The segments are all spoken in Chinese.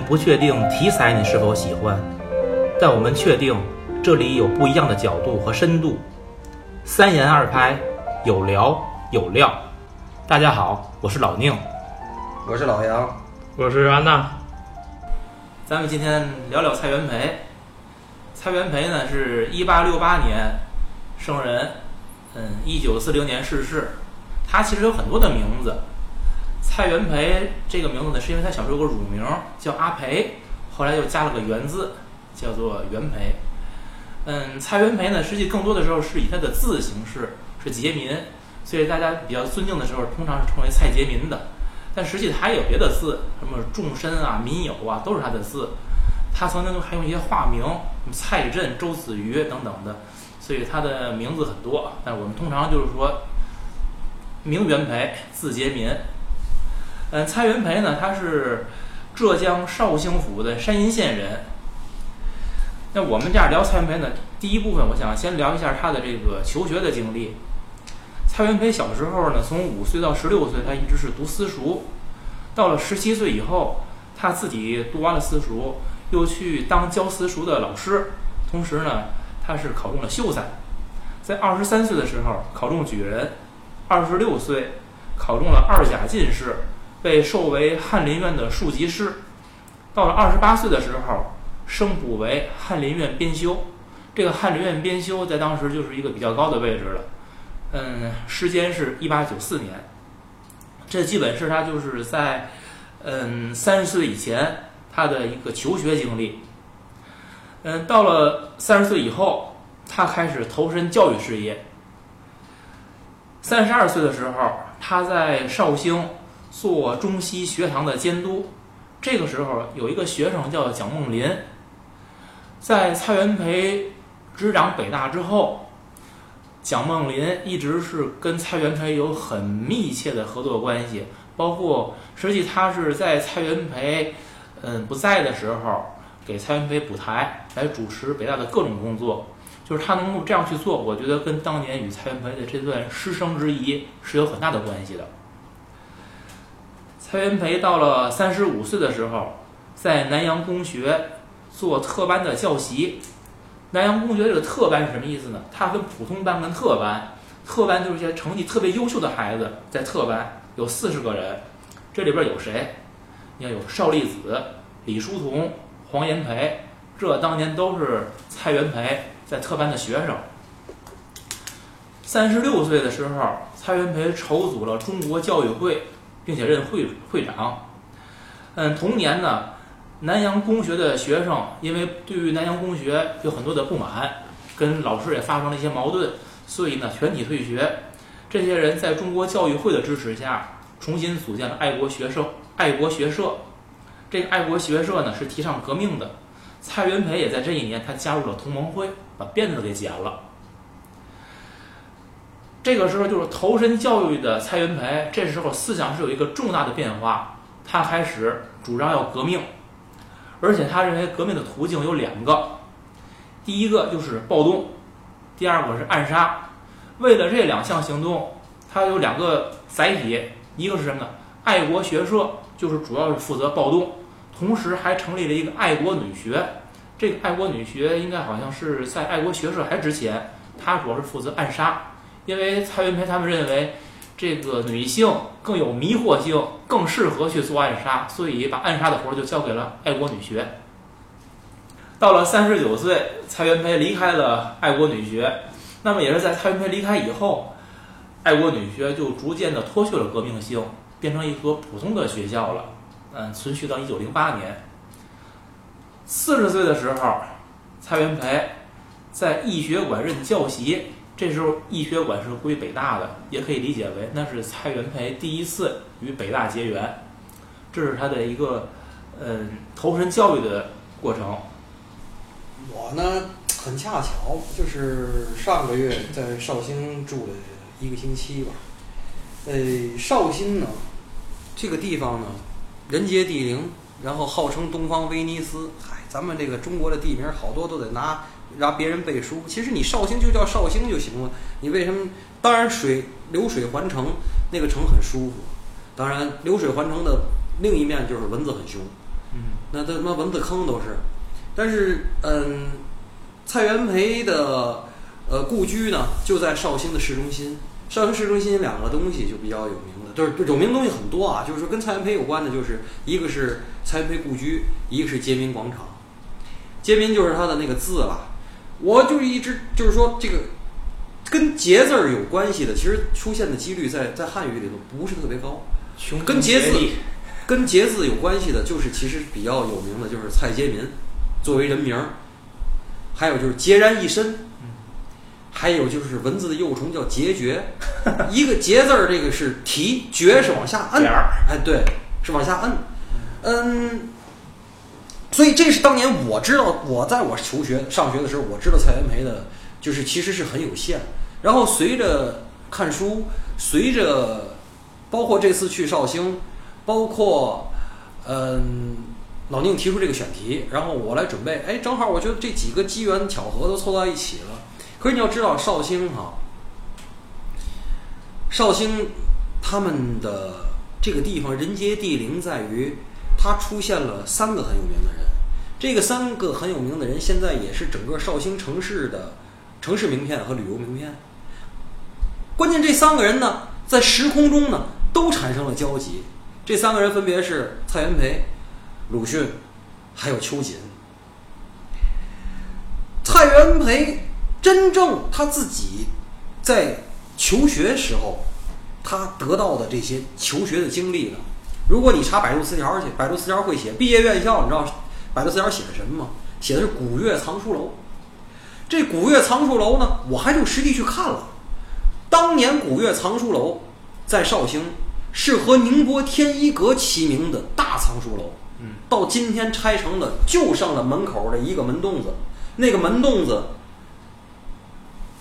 不确定题材你是否喜欢，但我们确定这里有不一样的角度和深度。三言二拍，有聊有料。大家好，我是老宁，我是老杨，我是安娜。咱们今天聊聊蔡元培。蔡元培呢是一八六八年生人，嗯，一九四零年逝世。他其实有很多的名字。蔡元培这个名字呢，是因为他小时候有个乳名叫阿培，后来又加了个元字，叫做元培。嗯，蔡元培呢，实际更多的时候是以他的字形式是杰民，所以大家比较尊敬的时候，通常是称为蔡杰民的。但实际他还有别的字，什么仲申啊、民友啊，都是他的字。他曾经还用一些化名，蔡振、周子瑜等等的，所以他的名字很多。但我们通常就是说，名元培，字杰民。嗯，蔡元培呢，他是浙江绍兴府的山阴县人。那我们这样聊蔡元培呢，第一部分我想先聊一下他的这个求学的经历。蔡元培小时候呢，从五岁到十六岁，他一直是读私塾。到了十七岁以后，他自己读完了私塾，又去当教私塾的老师。同时呢，他是考中了秀才。在二十三岁的时候考中举人，二十六岁考中了二甲进士。被授为翰林院的庶吉士，到了二十八岁的时候，升补为翰林院编修。这个翰林院编修在当时就是一个比较高的位置了。嗯，时间是一八九四年。这基本是他就是在嗯三十岁以前他的一个求学经历。嗯，到了三十岁以后，他开始投身教育事业。三十二岁的时候，他在绍兴。做中西学堂的监督，这个时候有一个学生叫蒋梦麟，在蔡元培执掌北大之后，蒋梦麟一直是跟蔡元培有很密切的合作关系，包括实际他是在蔡元培嗯不在的时候，给蔡元培补台，来主持北大的各种工作，就是他能够这样去做，我觉得跟当年与蔡元培的这段师生之谊是有很大的关系的。蔡元培到了三十五岁的时候，在南洋公学做特班的教习。南洋公学这个特班是什么意思呢？它分普通班跟特班。特班就是些成绩特别优秀的孩子在特班，有四十个人。这里边有谁？你看有邵力子、李叔同、黄炎培，这当年都是蔡元培在特班的学生。三十六岁的时候，蔡元培筹组了中国教育会。并且任会会长。嗯，同年呢，南洋公学的学生因为对于南洋公学有很多的不满，跟老师也发生了一些矛盾，所以呢，全体退学。这些人在中国教育会的支持下，重新组建了爱国学社。爱国学社，这个爱国学社呢是提倡革命的。蔡元培也在这一年，他加入了同盟会，把辫子给剪了。这个时候就是投身教育的蔡元培，这时候思想是有一个重大的变化，他开始主张要革命，而且他认为革命的途径有两个，第一个就是暴动，第二个是暗杀。为了这两项行动，他有两个载体，一个是什么呢？爱国学社就是主要是负责暴动，同时还成立了一个爱国女学。这个爱国女学应该好像是在爱国学社还之前，它主要是负责暗杀。因为蔡元培他们认为，这个女性更有迷惑性，更适合去做暗杀，所以把暗杀的活儿就交给了爱国女学。到了三十九岁，蔡元培离开了爱国女学，那么也是在蔡元培离开以后，爱国女学就逐渐的脱去了革命性，变成一所普通的学校了。嗯，存续到一九零八年。四十岁的时候，蔡元培在义学馆任教习。这时候，义学馆是归北大的，也可以理解为那是蔡元培第一次与北大结缘，这是他的一个嗯投身教育的过程。我呢，很恰巧，就是上个月在绍兴住了一个星期吧。呃，绍兴呢，这个地方呢，人杰地灵，然后号称东方威尼斯。嗨，咱们这个中国的地名好多都得拿。让别人背书，其实你绍兴就叫绍兴就行了。你为什么？当然，水流水环城，那个城很舒服。当然，流水环城的另一面就是蚊子很凶。嗯那他妈蚊子坑都是。但是，嗯，蔡元培的呃故居呢，就在绍兴的市中心。绍兴市中心两个东西就比较有名的，就是有名的东西很多啊。就是说跟蔡元培有关的，就是一个是蔡元培故居，一个是街民广场。街民就是他的那个字了。我就一直就是说这个跟节字儿有关系的，其实出现的几率在在汉语里头不是特别高。穷跟节字跟节字有关系的，就是其实比较有名的，就是蔡杰民作为人名儿，还有就是孑然一身，还有就是蚊子的幼虫叫孑孓，一个孑字儿，这个是提，孓是往下摁，哎，对，是往下摁，嗯，所以这是当年我知道，我在我求学上学的时候，我知道蔡元培的，就是其实是很有限。然后随着看书，随着包括这次去绍兴，包括嗯老宁提出这个选题，然后我来准备，哎，正好我觉得这几个机缘巧合都凑到一起了。可是你要知道，绍兴哈、绍兴他们的这个地方人杰地灵在于，它出现了三个很有名的人。这个三个很有名的人，现在也是整个绍兴城市的城市名片和旅游名片。关键这三个人呢，在时空中呢都产生了交集。这三个人分别是蔡元培、鲁迅，还有秋瑾。蔡元培真正他自己在求学时候，他得到的这些求学的经历呢，如果你查百度词条去，百度词条会写毕业院校，你知道百度词条写的什么吗？写的是古月藏书楼。这古月藏书楼呢，我还就实地去看了。当年古月藏书楼在绍兴是和宁波天一阁齐名的大藏书楼，嗯，到今天拆成了就剩了门口的一个门洞子，那个门洞子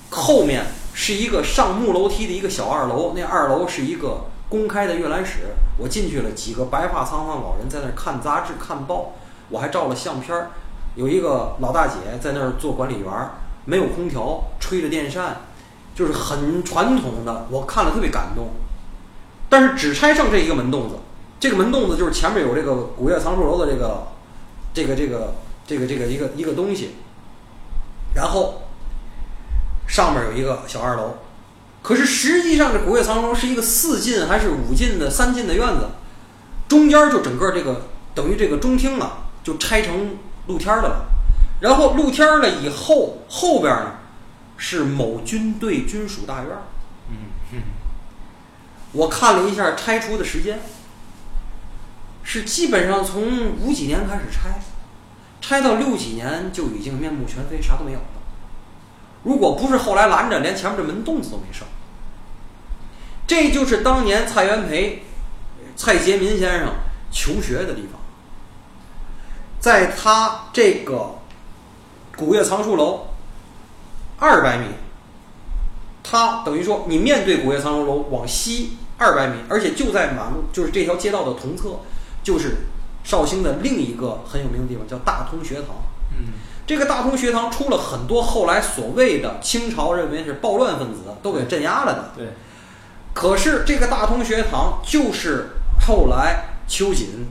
后面是一个上木楼梯的一个小二楼，那二楼是一个公开的阅览室。我进去了，几个白发苍苍老人在那儿看杂志、看报，我还照了相片儿。有一个老大姐在那儿做管理员，没有空调，吹着电扇，就是很传统的，我看了特别感动。但是只拆剩这一个门洞子，这个门洞子就是前面有这个古月藏书楼的这个这个这个这个这个一个一个东西，然后上面有一个小二楼。可是实际上，这古月藏书是一个四进还是五进的三进的院子，中间就整个这个等于这个中厅啊，就拆成露天的了。然后露天了以后，后边呢是某军队军属大院。嗯嗯我看了一下拆除的时间，是基本上从五几年开始拆，拆到六几年就已经面目全非，啥都没有了。如果不是后来拦着，连前面这门洞子都没剩。这就是当年蔡元培、蔡杰民先生求学的地方，在他这个古月藏书楼二百米，他等于说你面对古月藏书楼往西二百米，而且就在马路，就是这条街道的同侧，就是绍兴的另一个很有名的地方，叫大通学堂。嗯这个大通学堂出了很多后来所谓的清朝认为是暴乱分子，都给镇压了的。对，可是这个大通学堂就是后来秋瑾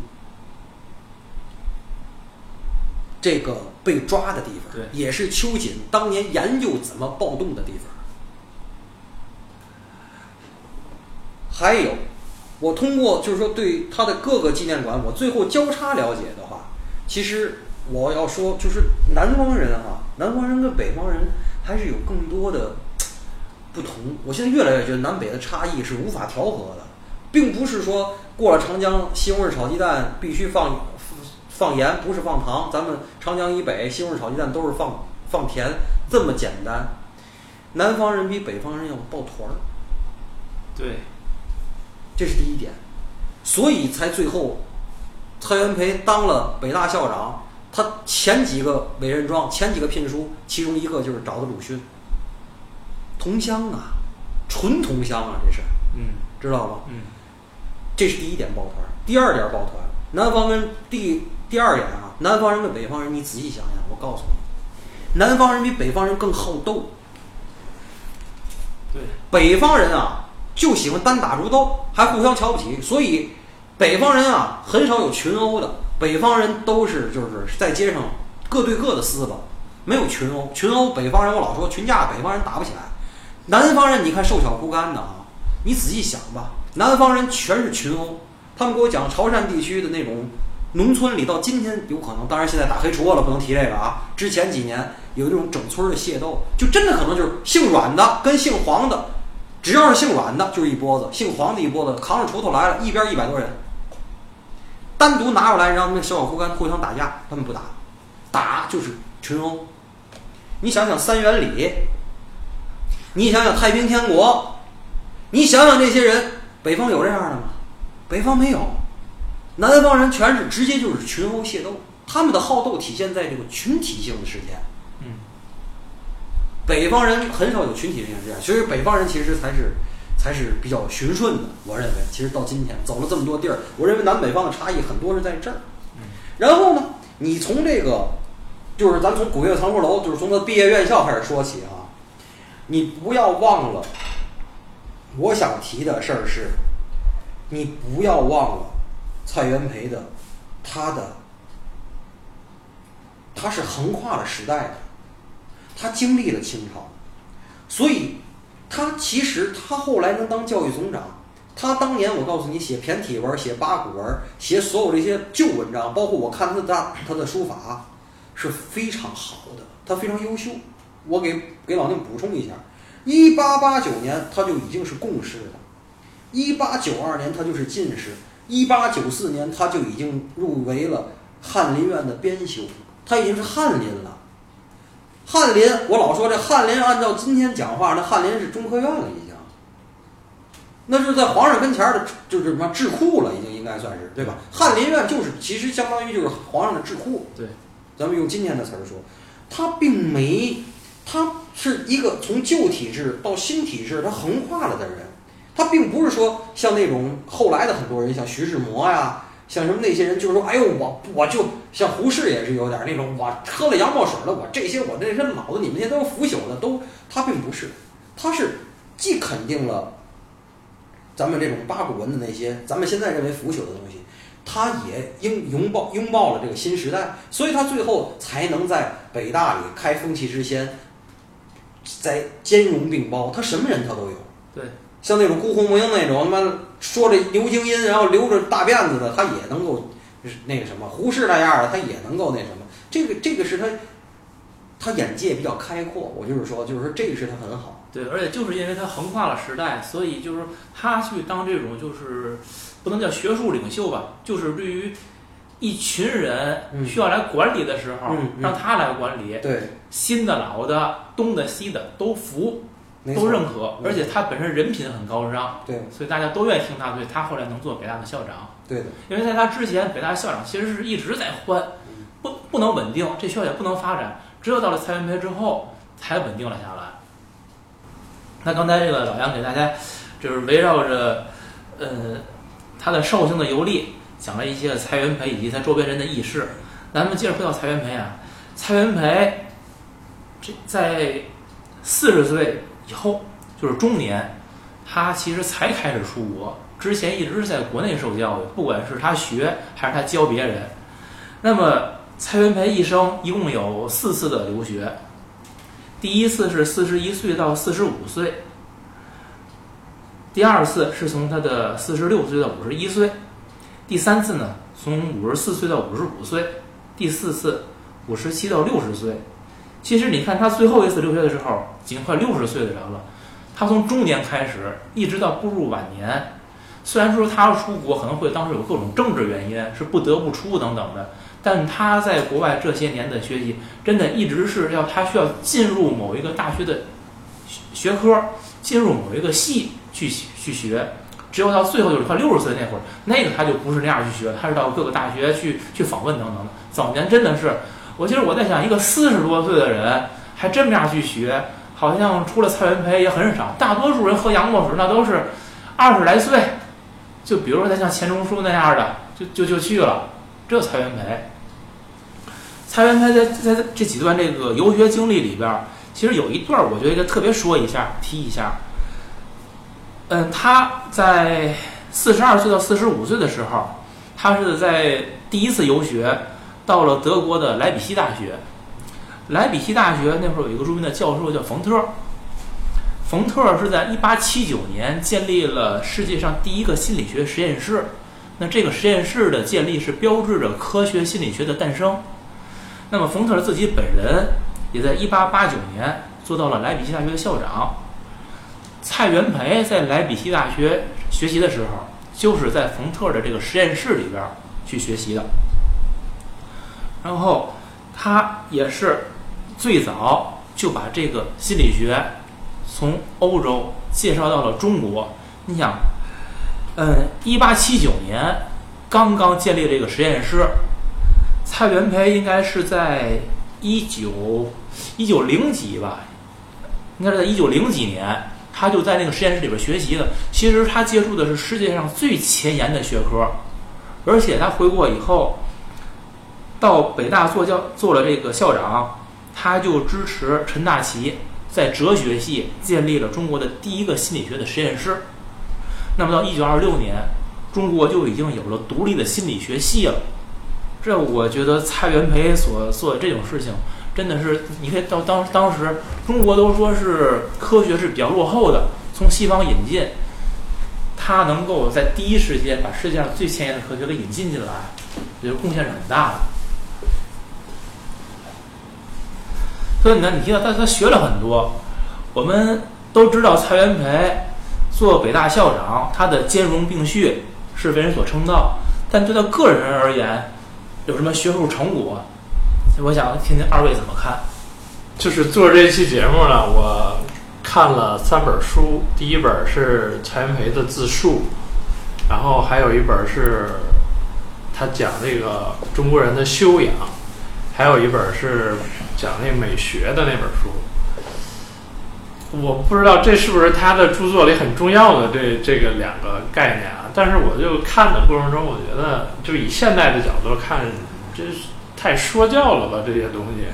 这个被抓的地方，也是秋瑾当年研究怎么暴动的地方。还有，我通过就是说对他的各个纪念馆，我最后交叉了解的话，其实我要说就是南方人啊，南方人跟北方人还是有更多的不同。我现在越来越觉得南北的差异是无法调和的，并不是说过了长江西红柿炒鸡蛋必须放放盐，不是放糖。咱们长江以北西红柿炒鸡蛋都是放放甜，这么简单。南方人比北方人要抱团儿，对，这是第一点，所以才最后蔡元培当了北大校长。他前几个委任状，前几个聘书，其中一个就是找的鲁迅。同乡啊，纯同乡啊，这是嗯知道吗？嗯这是第一点抱团儿。第二点抱团，南方人第第二点啊，南方人跟北方人，你仔细想想，我告诉你，南方人比北方人更好斗。对，北方人啊，就喜欢单打独斗，还互相瞧不起，所以北方人啊很少有群殴的。北方人都是就是在街上各对各的撕吧，没有群殴。群殴北方人，我老说群架北方人打不起来。南方人你看瘦小枯干的啊，你仔细想吧，南方人全是群殴。他们给我讲潮汕地区的那种农村里，到今天有可能，当然现在打黑除恶了，不能提这个啊。之前几年有这种整村的械斗，就真的可能就是姓阮的跟姓黄的，只要是姓阮的，就是一波子；姓黄的一波子，扛着锄头来了，一边一百多人，单独拿出来让那小小枯干互相打架，他们不打，打就是群殴。你想想三元里，你想想太平天国，你想想这些人，北方有这样的吗？北方没有，南方人全是直接就是群殴械斗，他们的好斗体现在这个群体性的事件。嗯，北方人很少有群体性事件，所以北方人其实才是才是比较循顺的。我认为，其实到今天走了这么多地儿，我认为南北方的差异很多是在这儿。嗯然后呢，你从这个就是咱从古月藏书楼，就是从他毕业院校开始说起啊，你不要忘了，我想提的事儿是。你不要忘了蔡元培的，他的他是横跨了时代的，他经历了清朝，所以他其实他后来能当教育总长，他当年我告诉你写骈体文、写八股文、写所有这些旧文章，包括我看他的他的书法是非常好的，他非常优秀。我给给老宁补充一下，一八八九年他就已经是贡士了。一八九二年，他就是进士；一八九四年，他就已经入围了翰林院的编修，他已经是翰林了。翰林，我老说这翰林，按照今天讲话，那翰林是中科院了，已经。那是在皇上跟前的，就是什么智库了，已经应该算是对吧？翰林院就是其实相当于就是皇上的智库。对，咱们用今天的词儿说，他并没，他是一个从旧体制到新体制，他横跨了的人。他并不是说像那种后来的很多人，像徐志摩呀，像什么那些人，就是说，哎呦，我我就像胡适也是有点那种，我喝了洋墨水了，我这些我这些脑子，你们那些都是腐朽的，都他并不是，他是既肯定了咱们这种八股文的那些咱们现在认为腐朽的东西，他也拥拥抱拥抱了这个新时代，所以他最后才能在北大里开风气之先，在兼容并包，他什么人他都有。对。像那种孤鸿铭那种他妈说着牛精音，然后留着大辫子的，他也能够那个什么。胡适那样的，他也能够那什么。这个这个是他，他眼界比较开阔。我就是说，就是说这个是他很好。对，而且就是因为他横跨了时代，所以就是他去当这种就是不能叫学术领袖吧，就是对于一群人需要来管理的时候，让他来管理。对，新的、老的、东的、西的都服。都认可，而且他本身人品很高尚，对，所以大家都愿意听他。所以他后来能做北大的校长，对的。因为在他之前，北大校长其实是一直在换，不不能稳定，这学校也不能发展。只有到了蔡元培之后，才稳定了下来。那刚才这个老杨给大家就是围绕着呃他的绍兴的游历，讲了一些蔡元培以及他周边人的轶事。咱们接着回到蔡元培啊，蔡元培这在四十岁。以后就是中年，他其实才开始出国，之前一直是在国内受教育，不管是他学还是他教别人。那么蔡元培一生一共有四次的留学，第一次是四十一岁到四十五岁，第二次是从他的四十六岁到五十一岁，第三次呢从五十四岁到五十五岁，第四次五十七到六十岁。其实你看他最后一次留学的时候，已经快六十岁的人了。他从中年开始，一直到步入晚年。虽然说他出国，可能会当时有各种政治原因，是不得不出等等的。但他在国外这些年的学习，真的一直是要他需要进入某一个大学的学科，进入某一个系去去学。只有到最后就是快六十岁那会儿，那个他就不是那样去学，他是到各个大学去去访问等等的。早年真的是。我其实我在想，一个四十多岁的人还这么样去学，好像除了蔡元培也很少。大多数人喝洋墨水那都是二十来岁，就比如说他像钱钟书那样的，就就就去了。这蔡元培，蔡元培在在这几段这个游学经历里边，其实有一段我觉得特别说一下提一下。嗯，他在四十二岁到四十五岁的时候，他是在。第一次游学到了德国的莱比锡大学。莱比锡大学那会儿有一个著名的教授叫冯特，冯特是在1879年建立了世界上第一个心理学实验室。那这个实验室的建立是标志着科学心理学的诞生。那么冯特自己本人也在1889年做到了莱比锡大学的校长。蔡元培在莱比锡大学学习的时候，就是在冯特的这个实验室里边去学习的。然后他也是最早就把这个心理学从欧洲介绍到了中国。你想，嗯，一八七九年刚刚建立这个实验室，蔡元培应该是在一九一九零几吧，应该是在一九零几年。他就在那个实验室里边学习的。其实他接触的是世界上最前沿的学科，而且他回国以后，到北大做教做了这个校长，他就支持陈大奇在哲学系建立了中国的第一个心理学的实验室。那么到一九二六年，中国就已经有了独立的心理学系了。这我觉得蔡元培所做的这种事情。真的是，你可以到当当时，中国都说是科学是比较落后的，从西方引进，他能够在第一时间把世界上最前沿的科学给引进进来，我觉得贡献是很大的。所以呢，你听到他他学了很多，我们都知道蔡元培做北大校长，他的兼容并蓄是为人所称道，但对他个人而言，有什么学术成果？我想听听二位怎么看。就是做这期节目呢，我看了三本书，第一本是蔡元培的自述，然后还有一本是他讲这个中国人的修养，还有一本是讲那美学的那本书。我不知道这是不是他的著作里很重要的这这个两个概念啊？但是我就看的过程中，我觉得就以现代的角度看，这是。太说教了吧？这些东西，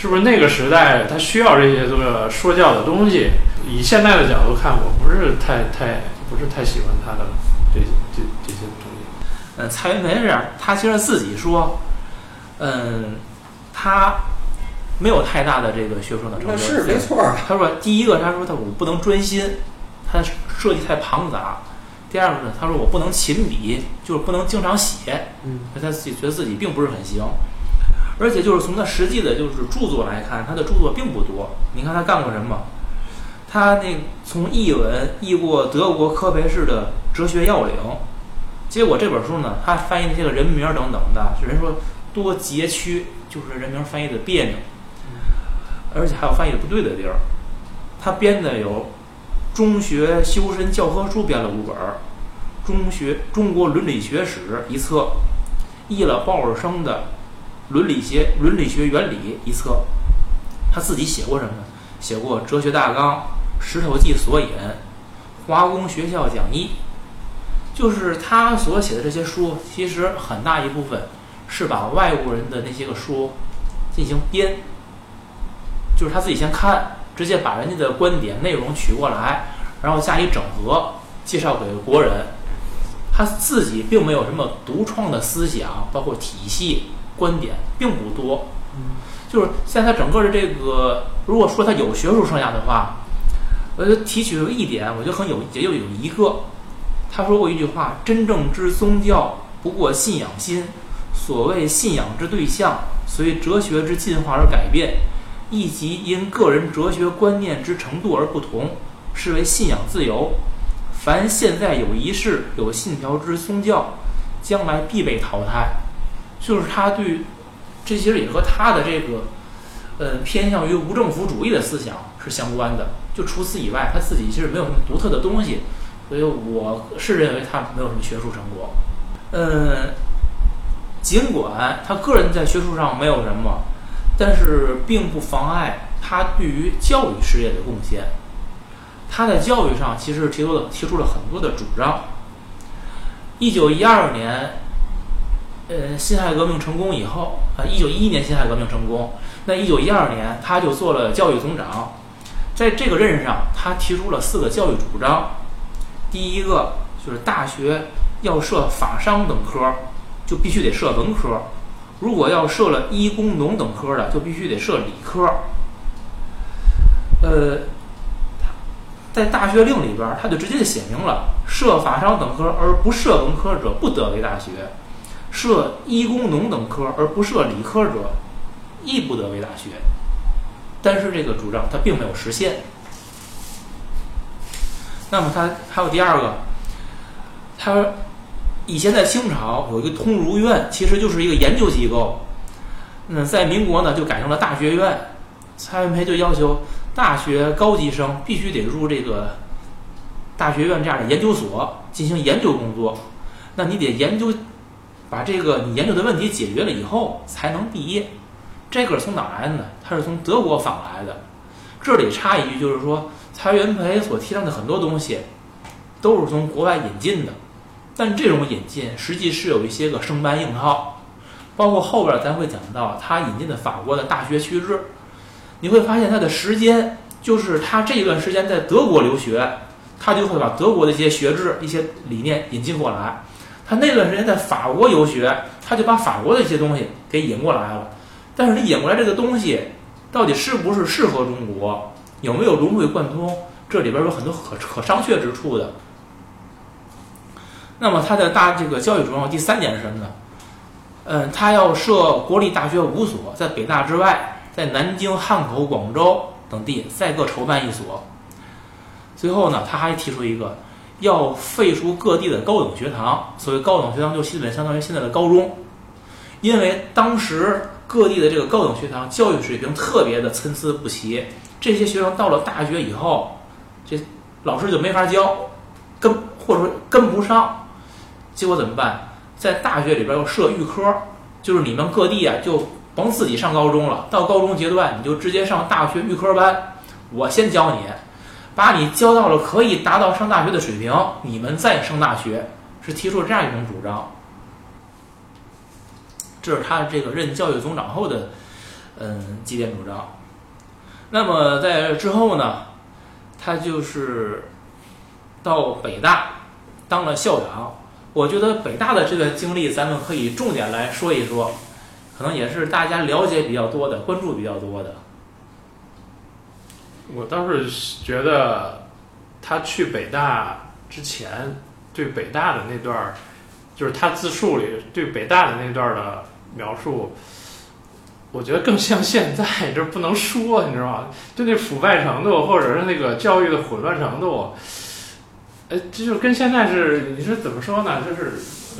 是不是那个时代他需要这些这个说教的东西？以现在的角度看，我不是太太不是太喜欢他的这这这些东西。嗯，蔡元培是这样，他其实自己说，嗯，他没有太大的这个学术的成就。那是没错。他说，第一个，他说他我不能专心，他设计太庞杂。第二个呢，他说我不能勤笔，就是不能经常写。嗯，他自己觉得自己并不是很行。而且就是从他实际的，就是著作来看，他的著作并不多。你看他干过什么？他那从译文译过德国科培士的哲学要领，结果这本书呢，他翻译那些个人名等等的，人说多截曲，就是人名翻译的别扭，而且还有翻译的不对的地儿。他编的有《中学修身教科书》编了五本，《中学中国伦理学史》一册，译了鲍尔生的。伦理学伦理学原理一册，他自己写过什么呢？写过哲学大纲、石头记索引、华工学校讲义，就是他所写的这些书，其实很大一部分是把外国人的那些个书进行编，就是他自己先看，直接把人家的观点内容取过来，然后加以整合，介绍给国人。他自己并没有什么独创的思想，包括体系。观点并不多，嗯，就是现在他整个的这个，如果说他有学术生涯的话，我就提取了一点，我觉得很有，也就有一个，他说过一句话：“真正之宗教不过信仰心，所谓信仰之对象，随哲学之进化而改变，亦即因个人哲学观念之程度而不同，是为信仰自由。凡现在有仪式、有信条之宗教，将来必被淘汰。”就是他对，这其实也和他的这个，呃，偏向于无政府主义的思想是相关的。就除此以外，他自己其实没有什么独特的东西，所以我是认为他没有什么学术成果。嗯，尽管他个人在学术上没有什么，但是并不妨碍他对于教育事业的贡献。他在教育上其实提出了提出了很多的主张。一九一二年。呃，辛亥革命成功以后，啊，一九一一年辛亥革命成功，那一九一二年他就做了教育总长，在这个任上，他提出了四个教育主张。第一个就是大学要设法商等科，就必须得设文科；如果要设了医工农等科的，就必须得设理科。呃，在大学令里边，他就直接写明了，设法商等科而不设文科者，不得为大学；设医工农等科而不设理科者，亦不得为大学。但是这个主张它并没有实现。那么它还有第二个，它以前在清朝有一个通儒院，其实就是一个研究机构。嗯，在民国呢就改成了大学院。蔡元培就要求大学高级生必须得入这个大学院这样的研究所进行研究工作。那你得研究，把这个你研究的问题解决了以后才能毕业。这个是从哪来的呢？它是从德国仿来的。这里插一句，就是说。蔡元培所提倡的很多东西，都是从国外引进的，但这种引进实际是有一些个生搬硬套，包括后边咱会讲到他引进的法国的大学区制，你会发现他的时间就是他这一段时间在德国留学，他就会把德国的一些学制、一些理念引进过来；他那段时间在法国游学，他就把法国的一些东西给引过来了。但是你引过来这个东西，到底是不是适合中国？有没有融会贯通？这里边有很多可可商榷之处的。那么，他的大这个教育主要第三点是什么呢？嗯，他要设国立大学五所，在北大之外，在南京、汉口、广州等地再各筹办一所。最后呢，他还提出一个，要废除各地的高等学堂。所谓高等学堂，就基本相当于现在的高中，因为当时各地的这个高等学堂教育水平特别的参差不齐。这些学生到了大学以后，这老师就没法教，跟或者说跟不上，结果怎么办？在大学里边要设预科，就是你们各地啊就甭自己上高中了，到高中阶段你就直接上大学预科班，我先教你，把你教到了可以达到上大学的水平，你们再上大学，是提出这样一种主张。这是他这个任教育总长后的嗯几点主张。那么在之后呢，他就是到北大当了校长。我觉得北大的这段经历，咱们可以重点来说一说，可能也是大家了解比较多的、关注比较多的。我倒是觉得他去北大之前，对北大的那段，就是他自述里对北大的那段的描述。我觉得更像现在，这不能说，你知道吗？就那腐败程度，或者是那个教育的混乱程度，呃，这就跟现在是，你是怎么说呢？就是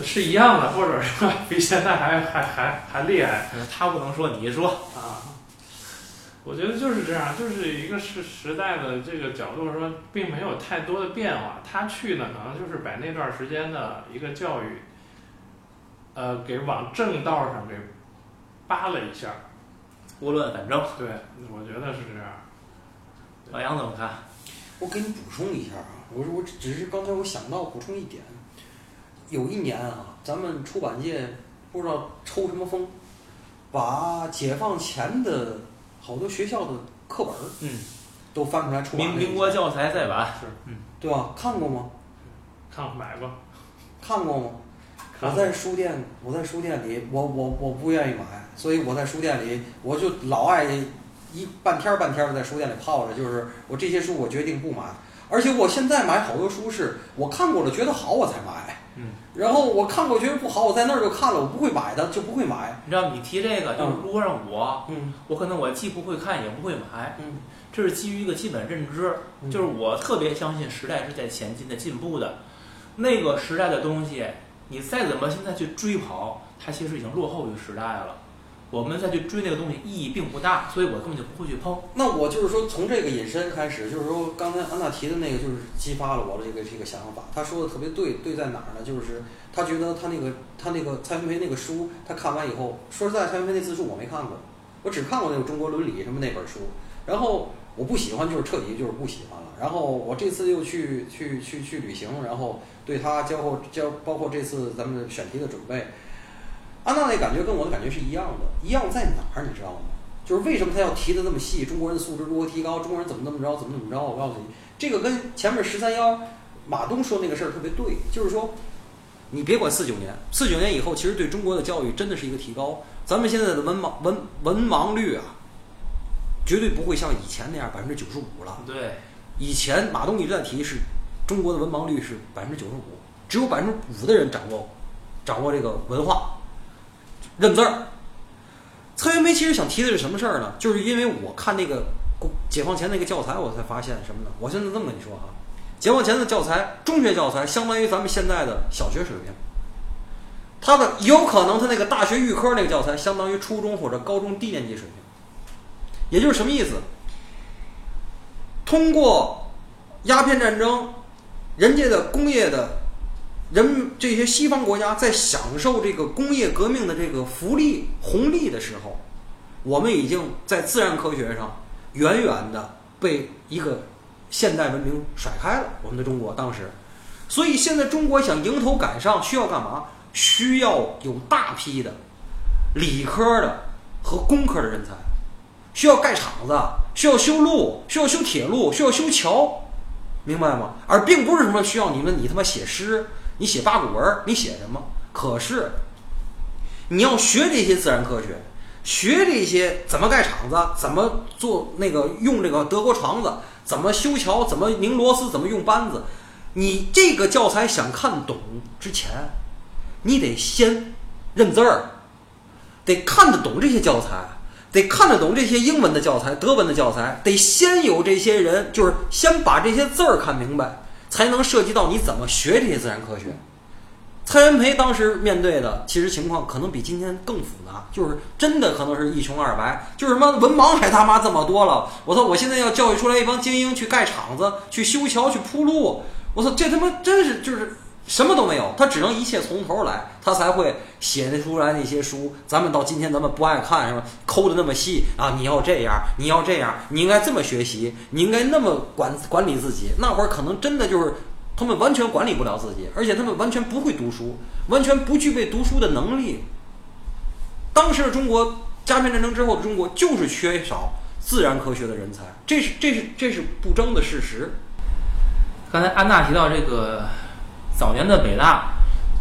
是一样的，或者说比现在还还还还厉害。他不能说，你一说啊？我觉得就是这样，就是一个是时代的这个角度说，并没有太多的变化。他去呢，可能就是把那段时间的一个教育，呃，给往正道上给。扒了一下，拨乱反正。对，我觉得是这样。老杨怎么看？我给你补充一下啊，我我只是刚才我想到补充一点，有一年啊，咱们出版界不知道抽什么风，把解放前的好多学校的课本儿嗯，都翻出来出版。民民国教材再版是，嗯，对吧？看过吗？看过买过。看过吗？我在书店，我在书店里，我我我不愿意买。所以我在书店里，我就老爱一半天半天的在书店里泡着。就是我这些书，我决定不买。而且我现在买好多书是我看过了觉得好我才买。嗯。然后我看过觉得不好，我在那儿就看了，我不会买的就不会买。你知道，你提这个，就是如果让我，嗯，我可能我既不会看也不会买。嗯。这是基于一个基本认知，就是我特别相信时代是在前进的、进步的。那个时代的东西，你再怎么现在去追跑，它其实已经落后于时代了。我们再去追那个东西意义并不大，所以我根本就不会去碰。那我就是说，从这个引申开始，就是说，刚才安娜提的那个，就是激发了我的这个这个想法。他说的特别对，对在哪儿呢？就是他觉得他那个他那个蔡元培那个书，他看完以后，说实在，蔡元培那自述我没看过，我只看过那个《中国伦理》什么那本书。然后我不喜欢，就是彻底就是不喜欢了。然后我这次又去去去去旅行，然后对他交后交，包括这次咱们选题的准备。安娜那感觉跟我的感觉是一样的，一样在哪儿你知道吗？就是为什么他要提的那么细？中国人的素质如何提高？中国人怎么怎么着？怎么怎么着？我告诉你，这个跟前面十三幺马东说那个事儿特别对，就是说，你别管四九年，四九年以后，其实对中国的教育真的是一个提高。咱们现在的文盲文文盲率啊，绝对不会像以前那样百分之九十五了。对，以前马东一直在提是，中国的文盲率是百分之九十五，只有百分之五的人掌握掌握这个文化，认字儿。蔡元培其实想提的是什么事儿呢？就是因为我看那个解放前那个教材，我才发现什么呢？我现在这么跟你说哈，解放前的教材，中学教材相当于咱们现在的小学水平，他的有可能他那个大学预科那个教材相当于初中或者高中低年级水平，也就是什么意思？通过鸦片战争，人家的工业的，人这些西方国家在享受这个工业革命的这个福利红利的时候，我们已经在自然科学上远远的被一个现代文明甩开了。我们的中国当时，所以现在中国想迎头赶上，需要干嘛？需要有大批的理科的和工科的人才，需要盖厂子，需要修路，需要修铁路，需要修桥，明白吗？而并不是什么需要你们你他妈写诗，你写八股文，你写什么？可是你要学这些自然科学，学这些怎么盖厂子，怎么做那个用这个德国床子，怎么修桥，怎么拧螺丝，怎么用扳子，你这个教材想看懂之前。你得先认字儿，得看得懂这些教材，得看得懂这些英文的教材、德文的教材，得先有这些人，就是先把这些字儿看明白，才能涉及到你怎么学这些自然科学。蔡元培当时面对的其实情况可能比今天更复杂，就是真的可能是一穷二白，就是什么文盲还他妈这么多了。我操！我现在要教育出来一帮精英去盖厂子、去修桥、去铺路，我操！这他妈真是就是。什么都没有，他只能一切从头来，他才会写得出来那些书。咱们到今天咱们不爱看，是吧？抠的那么细啊！你要这样，你要这样，你应该这么学习，你应该那么管管理自己。那会儿可能真的就是他们完全管理不了自己，而且他们完全不会读书，完全不具备读书的能力。当时的中国，鸦片战争之后的中国就是缺少自然科学的人才，这是这是这是不争的事实。刚才安娜提到这个。早年的北大，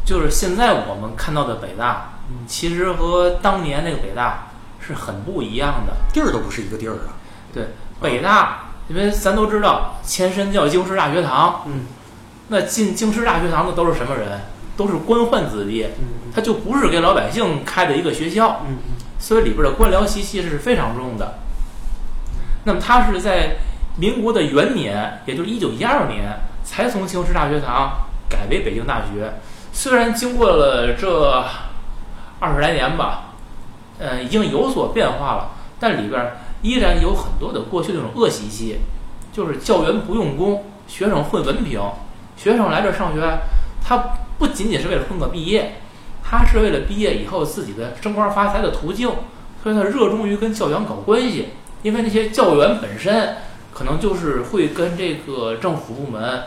就是现在我们看到的北大，其实和当年那个北大是很不一样的，地儿都不是一个地儿啊。对，北大，因为咱都知道前身叫京师大学堂，嗯，那进京师大学堂的都是什么人？都是官宦子弟，他就不是给老百姓开的一个学校，嗯所以里边的官僚习气是非常重的。那么他是在民国的元年，也就是一九一二年，才从京师大学堂。改为北京大学，虽然经过了这二十来年吧，嗯，已经有所变化了，但里边依然有很多的过去那种恶习气，就是教员不用功，学生混文凭。学生来这上学，他不仅仅是为了混个毕业，他是为了毕业以后自己的升官发财的途径，所以他热衷于跟教员搞关系。因为那些教员本身可能就是会跟这个政府部门。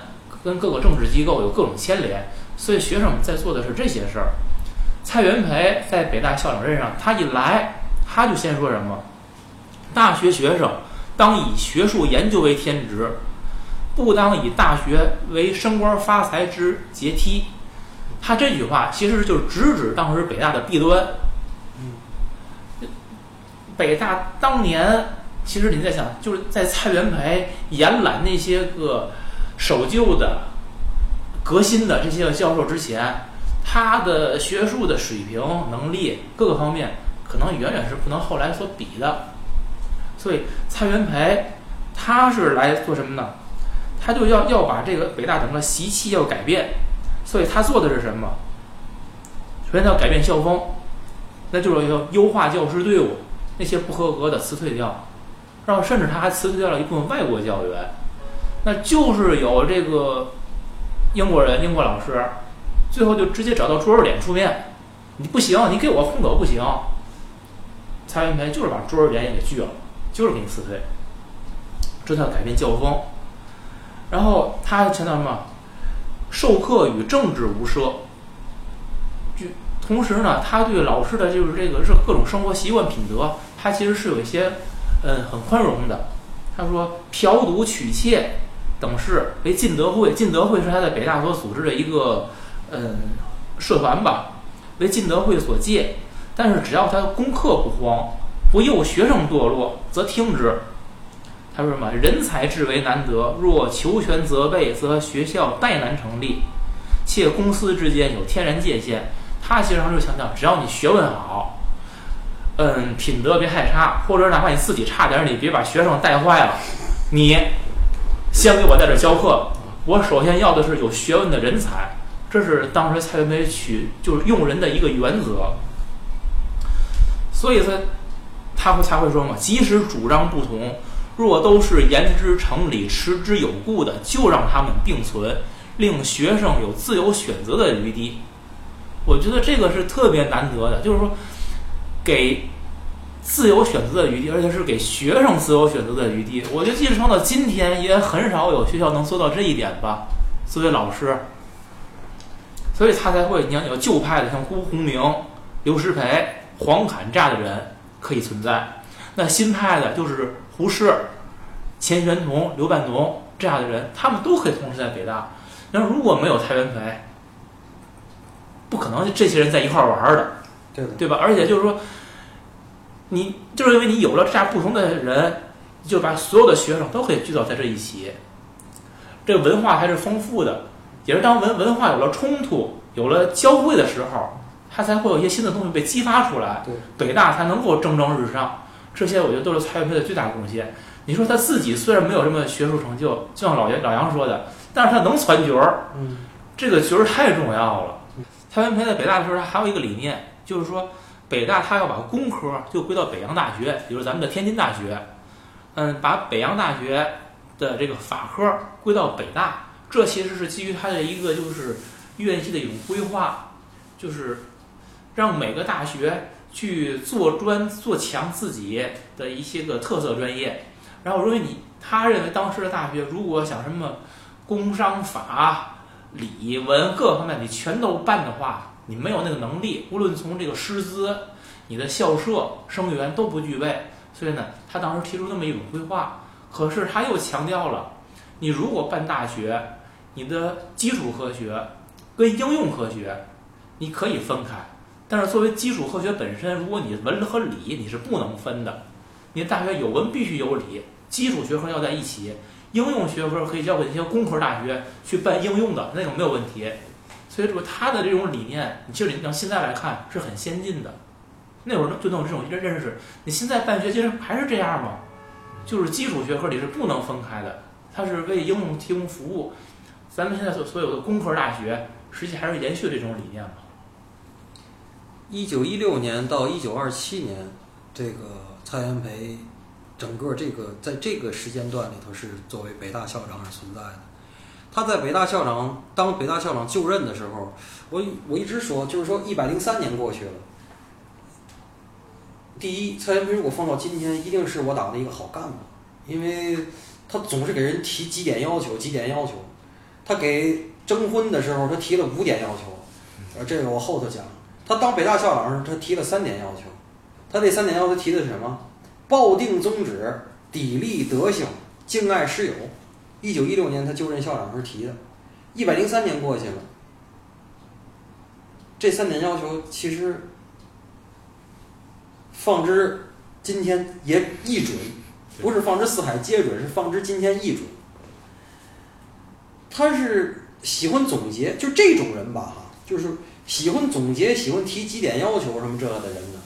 跟各个政治机构有各种牵连，所以学生在做的是这些事儿。蔡元培在北大校长任上，他一来，他就先说什么：“大学学生当以学术研究为天职，不当以大学为升官发财之阶梯。”他这句话其实就是直指当时北大的弊端。嗯北大当年，其实你在想，就是在蔡元培延揽那些个。守旧的、革新的这些个教授之前，他的学术的水平、能力各个方面，可能远远是不能后来所比的。所以蔡元培他是来做什么呢？他就要要把这个北大整个习气要改变。所以他做的是什么？首先他要改变校风，那就是要优化教师队伍，那些不合格的辞退掉，然后甚至他还辞退掉了一部分外国教员。那就是有这个英国人、英国老师，最后就直接找到卓尔典出面，你不行，你给我空走不行。蔡元培就是把卓尔典也给拒了，就是给你辞退，这叫改变教风。然后他强调什么？授课与政治无涉。就同时呢，他对老师的就是这个是各种生活习惯品德，他其实是有一些嗯很宽容的。他说嫖赌娶妾。等式为进德会，进德会是他在北大所组织的一个，嗯，社团吧，为进德会所借，但是只要他功课不荒，不诱学生堕落，则听之。他说什么？人才至为难得，若求全责备，则学校殆难成立。且公司之间有天然界限。他其实上就强调，只要你学问好，嗯，品德别太差，或者哪怕你自己差点，你别把学生带坏了。你先给我在这教课，我首先要的是有学问的人才，这是当时蔡元培取就是用人的一个原则。所以说，他会才会说嘛，即使主张不同，若都是言之成理、持之有故的，就让他们并存，令学生有自由选择的余地。我觉得这个是特别难得的，就是说给自由选择的余地，而且是给学生自由选择的余地。我觉得即使放到今天，也很少有学校能做到这一点吧。作为老师，所以他才会，你看有旧派的，像辜鸿铭、刘师培、黄侃这样的人可以存在。那新派的，就是胡适、钱玄同、刘半农这样的人，他们都可以同时在北大。那如果没有蔡元培，不可能这些人在一块儿玩的，对的，对吧？而且就是说，你就是因为你有了这样不同的人，就把所有的学生都可以聚到在这一起，这个文化还是丰富的。也是当文文化有了冲突、有了交汇的时候，它才会有一些新的东西被激发出来，对，北大才能够蒸蒸日上。这些我觉得都是蔡元培的最大贡献。你说他自己虽然没有什么学术成就，就像老杨老杨说的，但是他能攒角儿，嗯，这个角儿太重要了。蔡元培在北大的时候，他还有一个理念，就是说北大他要把工科就归到北洋大学，比如咱们的天津大学，嗯，把北洋大学的这个法科归到北大。这其实是基于他的一个就是院系的一种规划，就是让每个大学去做专做强自己的一些个特色专业。然后，如果你他认为当时的大学如果想什么工商法、理文各方面你全都办的话，你没有那个能力，无论从这个师资、你的校舍、生源都不具备。所以呢，他当时提出那么一种规划。可是他又强调了，你如果办大学，你的基础科学跟应用科学你可以分开，但是作为基础科学本身，如果你文和理你是不能分的。你大学有文必须有理，基础学科要在一起，应用学科可以交给那些工科大学去办应用的那种没有问题。所以说他的这种理念，你其实你让现在来看是很先进的。那会儿就能有这种认认识，你现在办学其实还是这样吗？就是基础学科里是不能分开的，它是为应用提供服务。咱们现在所所有的工科大学，实际还是延续这种理念嘛。一九一六年到一九二七年，这个蔡元培，整个这个在这个时间段里头是作为北大校长而存在的。他在北大校长当北大校长就任的时候，我我一直说，就是说一百零三年过去了。第一，蔡元培如果放到今天，一定是我党的一个好干部，因为他总是给人提几点要求，几点要求。他给征婚的时候，他提了五点要求，呃，这个我后头讲。他当北大校长时，他提了三点要求。他这三点要求提的是什么？抱定宗旨，砥砺德行，敬爱师友。一九一六年他就任校长时提的，一百零三年过去了，这三点要求其实放之今天也亦准，不是放之四海皆准，是放之今天亦准。他是喜欢总结，就这种人吧，哈，就是喜欢总结、喜欢提几点要求什么这的人呢，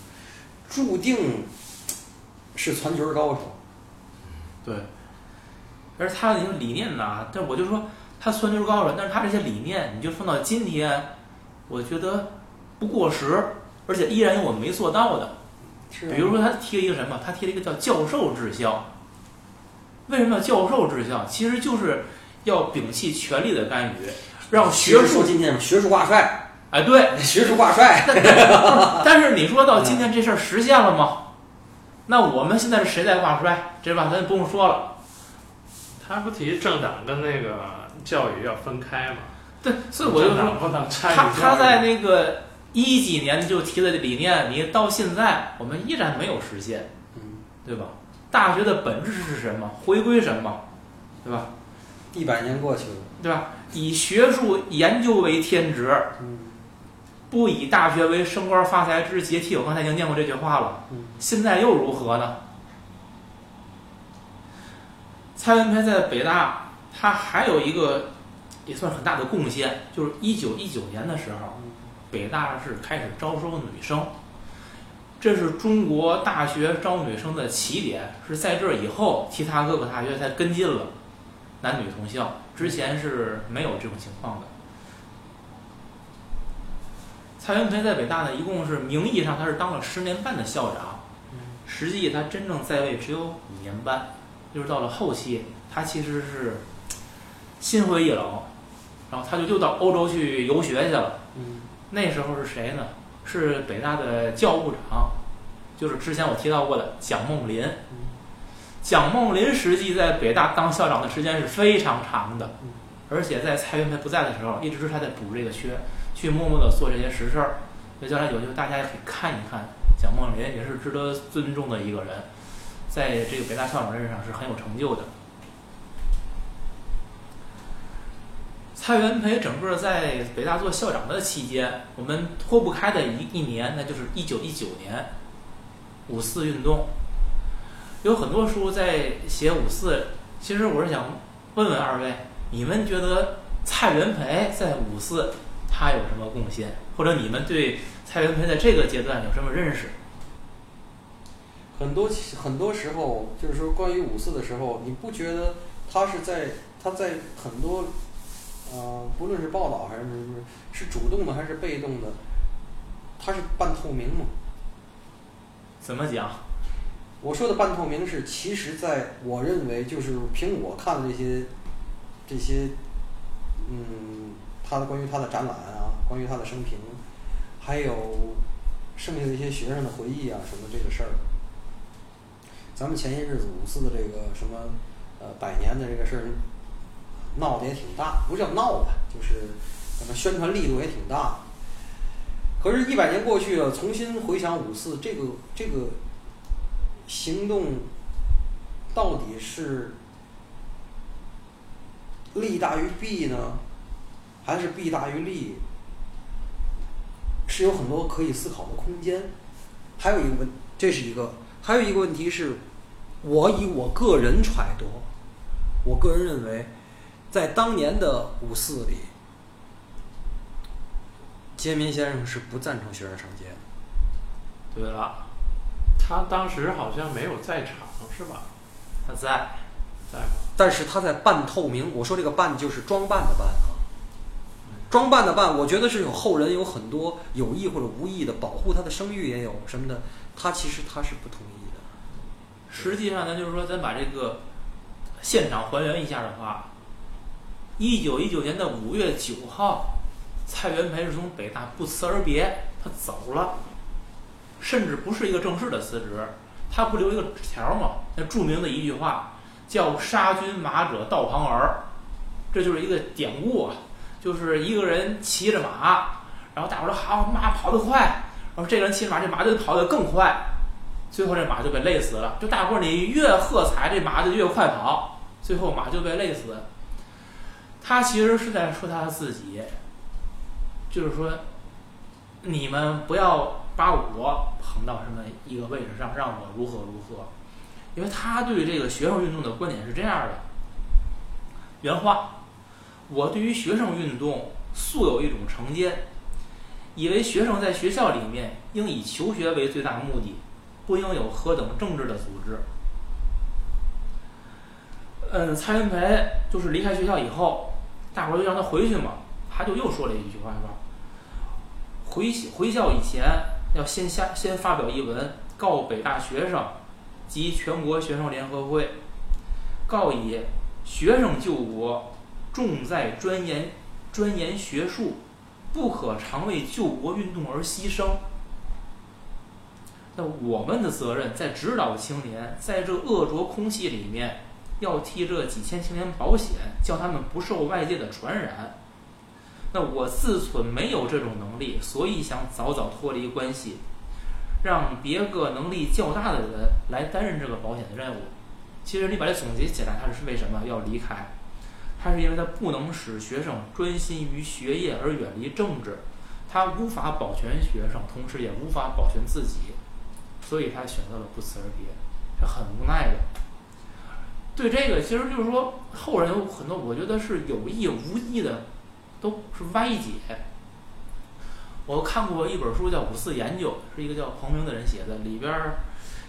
注定是传球高手。对，而他的一个理念呢，但我就说他传球高人，但是他这些理念，你就放到今天，我觉得不过时，而且依然有我们没做到的。比如说，他提了一个什么？他提了一个叫教授治校。为什么叫教授治校？其实就是要摒弃权力的干预，让学术今天学术挂帅，哎对。学术挂帅。但是你说到今天这事儿实现了吗？那我们现在是谁在挂帅？这吧，咱就不用说了。他不提政党跟那个教育要分开吗？对，所以我就说政党，不能参与他他在那个一几年就提的理念，你到现在我们依然没有实现，嗯，对吧？大学的本质是什么？回归什么？对吧？一百年过去了，对吧？以学术研究为天职，嗯，不以大学为升官发财之阶梯，我刚才已经念过这句话了。嗯现在又如何呢？蔡元培在北大，他还有一个也算很大的贡献，就是一九一九年的时候，北大是开始招收女生，这是中国大学招女生的起点，是在这以后，其他各个大学才跟进了男女同校，之前是没有这种情况的。蔡元培在北大呢，一共是名义上他是当了十年半的校长，实际他真正在位只有五年半，就是到了后期，他其实是心灰意冷，然后他就又到欧洲去游学去了。嗯那时候是谁呢？是北大的教务长，就是之前我提到过的蒋梦麟。蒋梦麟实际在北大当校长的时间是非常长的嗯，而且在蔡元培不在的时候，一直是他在补这个缺，去默默的做这些实事儿。所以将来有机会大家也可以看一看，蒋梦麟也是值得尊重的一个人，在这个北大校长任上是很有成就的。蔡元培整个在北大做校长的期间，我们脱不开的一一年，那就是一九一九年五四运动。有很多书在写五四，其实我是想问问二位，你们觉得蔡元培在五四他有什么贡献，或者你们对蔡元培在这个阶段有什么认识？很多很多时候，就是说关于五四的时候，你不觉得他是在他在很多，呃，不论是报道还是是主动的还是被动的，他是半透明吗？怎么讲？我说的半透明是，其实在我认为，就是凭我看的这些这些，嗯，他的关于他的展览啊，关于他的生平，还有剩下的一些学生的回忆啊什么这个事儿，咱们前些日子五四的这个什么呃百年的这个事儿，闹得也挺大，不是叫闹吧，就是咱们宣传力度也挺大。可是，一百年过去了，重新回想五四这个这个行动，到底是利大于弊呢，还是弊大于利？是有很多可以思考的空间。还有一个问，这是一个，还有一个问题是，我以我个人揣度，我个人认为，在当年的五四里，杰民先生是不赞成学生上街的。对了，他当时好像没有在场，是吧？他在，在吗？但是他在半透明，我说这个半就是装扮的扮啊，装扮的扮，我觉得是有后人有很多有意或者无意的保护他的声誉也有什么的，他其实他是不同意的。实际上呢，就是说，咱把这个现场还原一下的话，一九一九年的五月九号，蔡元培是从北大不辞而别，他走了，甚至不是一个正式的辞职，他不留一个纸条嘛？那著名的一句话叫“杀君马者道旁儿”，这就是一个典故啊，就是一个人骑着马，然后大伙儿说好马跑得快，然后这个人骑着马，这马就跑得更快。最后这马就被累死了。就大伙儿你越喝彩，这马就越快跑，最后马就被累死。他其实是在说他自己，就是说，你们不要把我捧到什么一个位置上，让我如何如何。因为他对这个学生运动的观点是这样的，原话：我对于学生运动素有一种成见，以为学生在学校里面应以求学为最大目的。不应有何等政治的组织。嗯，蔡元培就是离开学校以后，大伙儿就让他回去嘛，他就又说了一句话，说：回回校以前要先下先发表一文，告北大学生及全国学生联合会，告以学生救国重在钻研钻研学术，不可常为救国运动而牺牲。那我们的责任在指导青年，在这恶浊空气里面，要替这几千青年保险，叫他们不受外界的传染。那我自存没有这种能力，所以想早早脱离关系，让别个能力较大的人来担任这个保险的任务。其实你把它总结起来，他是为什么要离开？他是因为他不能使学生专心于学业而远离政治。他无法保全学生，同时也无法保全自己，所以他选择了不辞而别，这很无奈的。对这个，其实就是说，后人有很多，我觉得是有意无意的，都是歪解。我看过一本书叫《五四研究》，是一个叫彭明的人写的，里边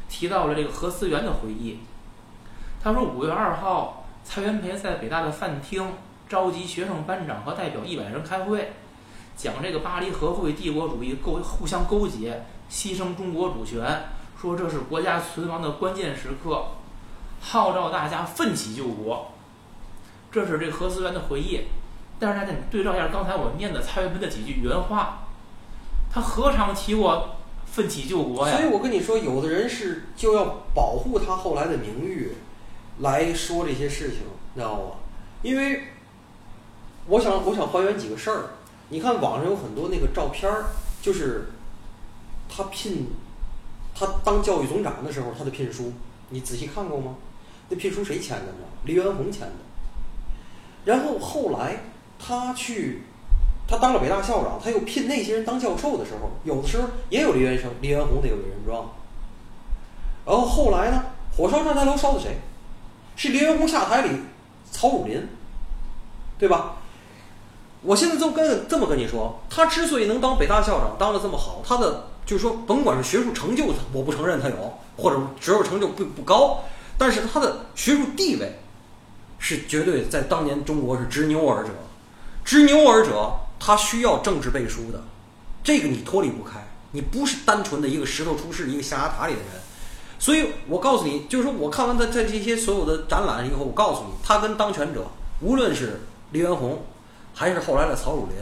提到了这个何思源的回忆。他说，五月二号，蔡元培在北大的饭厅召集学生班长和代表一百人开会，讲这个巴黎和会帝国主义勾互相勾结，牺牲中国主权，说这是国家存亡的关键时刻，号召大家奋起救国。这是这个何思源的回忆。但是大家你对照一下刚才我念的蔡元培的几句原话，他何尝提过奋起救国呀？所以我跟你说，有的人是就要保护他后来的名誉，来说这些事情，你知道吗？因为我想，我想还原几个事儿。你看网上有很多那个照片儿，就是他聘他当教育总长的时候，他的聘书，你仔细看过吗？那聘书谁签的呢？黎元洪签的。然后后来他去，他当了北大校长，他又聘那些人当教授的时候，有的时候也有黎元生、黎元洪那个伟人传。然后后来呢，火烧上台楼烧的谁？是黎元洪下台里曹汝霖，对吧？我现在就跟这么跟你说，他之所以能当北大校长，当的这么好，他的就是说，甭管是学术成就，我不承认他有，或者学术成就不不高，但是他的学术地位是绝对在当年中国是执牛耳者，执牛耳者他需要政治背书的，这个你脱离不开，你不是单纯的一个石头出世、一个象牙塔里的人。所以我告诉你，就是说我看完他在这些所有的展览以后，我告诉你，他跟当权者，无论是黎元洪，还是后来的曹汝霖，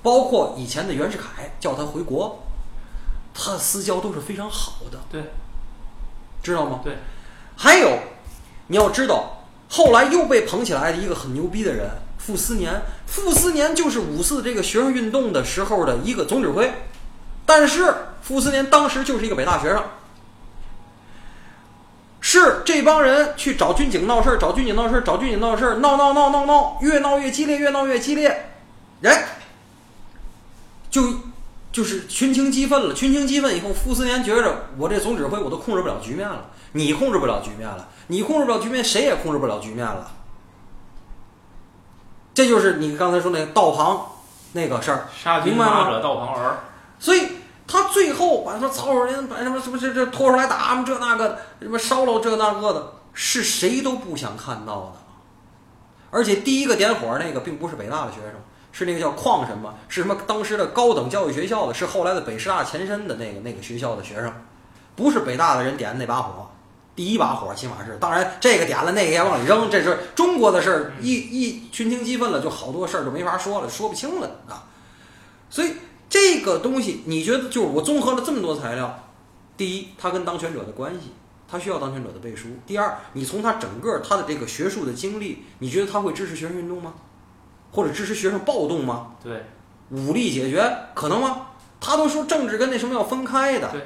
包括以前的袁世凯叫他回国，他的私交都是非常好的，对知道吗？对，还有，你要知道，后来又被捧起来的一个很牛逼的人，傅斯年。傅斯年就是五四这个学生运动的时候的一个总指挥，但是傅斯年当时就是一个北大学生。是这帮人去找军警闹事儿，找军警闹事儿，找军警闹事儿，闹闹闹闹闹，越闹越激烈，越闹越激烈，人，就就是群情激愤了。群情激愤以后，傅斯年觉着我这总指挥我都控制不了局面了，你控制不了局面了，你控制不了局面，谁也控制不了局面了。这就是你刚才说那个道旁那个事儿，杀君明白吗马者道旁儿。所以他最后把什么曹汝霖，把什么什么这这拖出来打，这那个什么烧了这那个的，是谁都不想看到的。而且第一个点火那个并不是北大的学生，是那个叫矿什么，是什么当时的高等教育学校的，是后来的北师大前身的那个那个学校的学生，不是北大的人点的那把火。第一把火起码是，当然这个点了，那个也往里扔，这是中国的事儿，一一群情激愤了，就好多事儿就没法说了，说不清了啊。所以这个东西，你觉得就是我综合了这么多材料，第一，他跟当权者的关系，他需要当权者的背书；第二，你从他整个他的这个学术的经历，你觉得他会支持学生运动吗？或者支持学生暴动吗？对武力解决可能吗？他都说政治跟那什么要分开的，对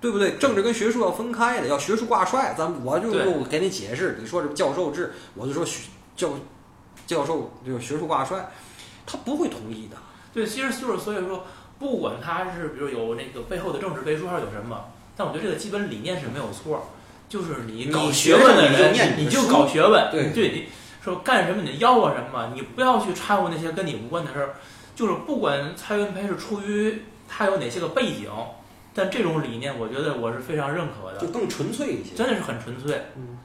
对不对？政治跟学术要分开的，要学术挂帅。咱我就给你解释，你说这教授制，我就说学教教授就是学术挂帅，他不会同意的。对，其实就是所以说，不管他是比如有那个背后的政治背书还是有什么，但我觉得这个基本理念是没有错，就是你搞学问的人，你就搞学问，对对，你说干什么你吆喝什么，你不要去掺和那些跟你无关的事儿。就是不管蔡元培是出于他有哪些个背景，但这种理念，我觉得我是非常认可的就。更纯粹一些。真的是很纯粹。嗯，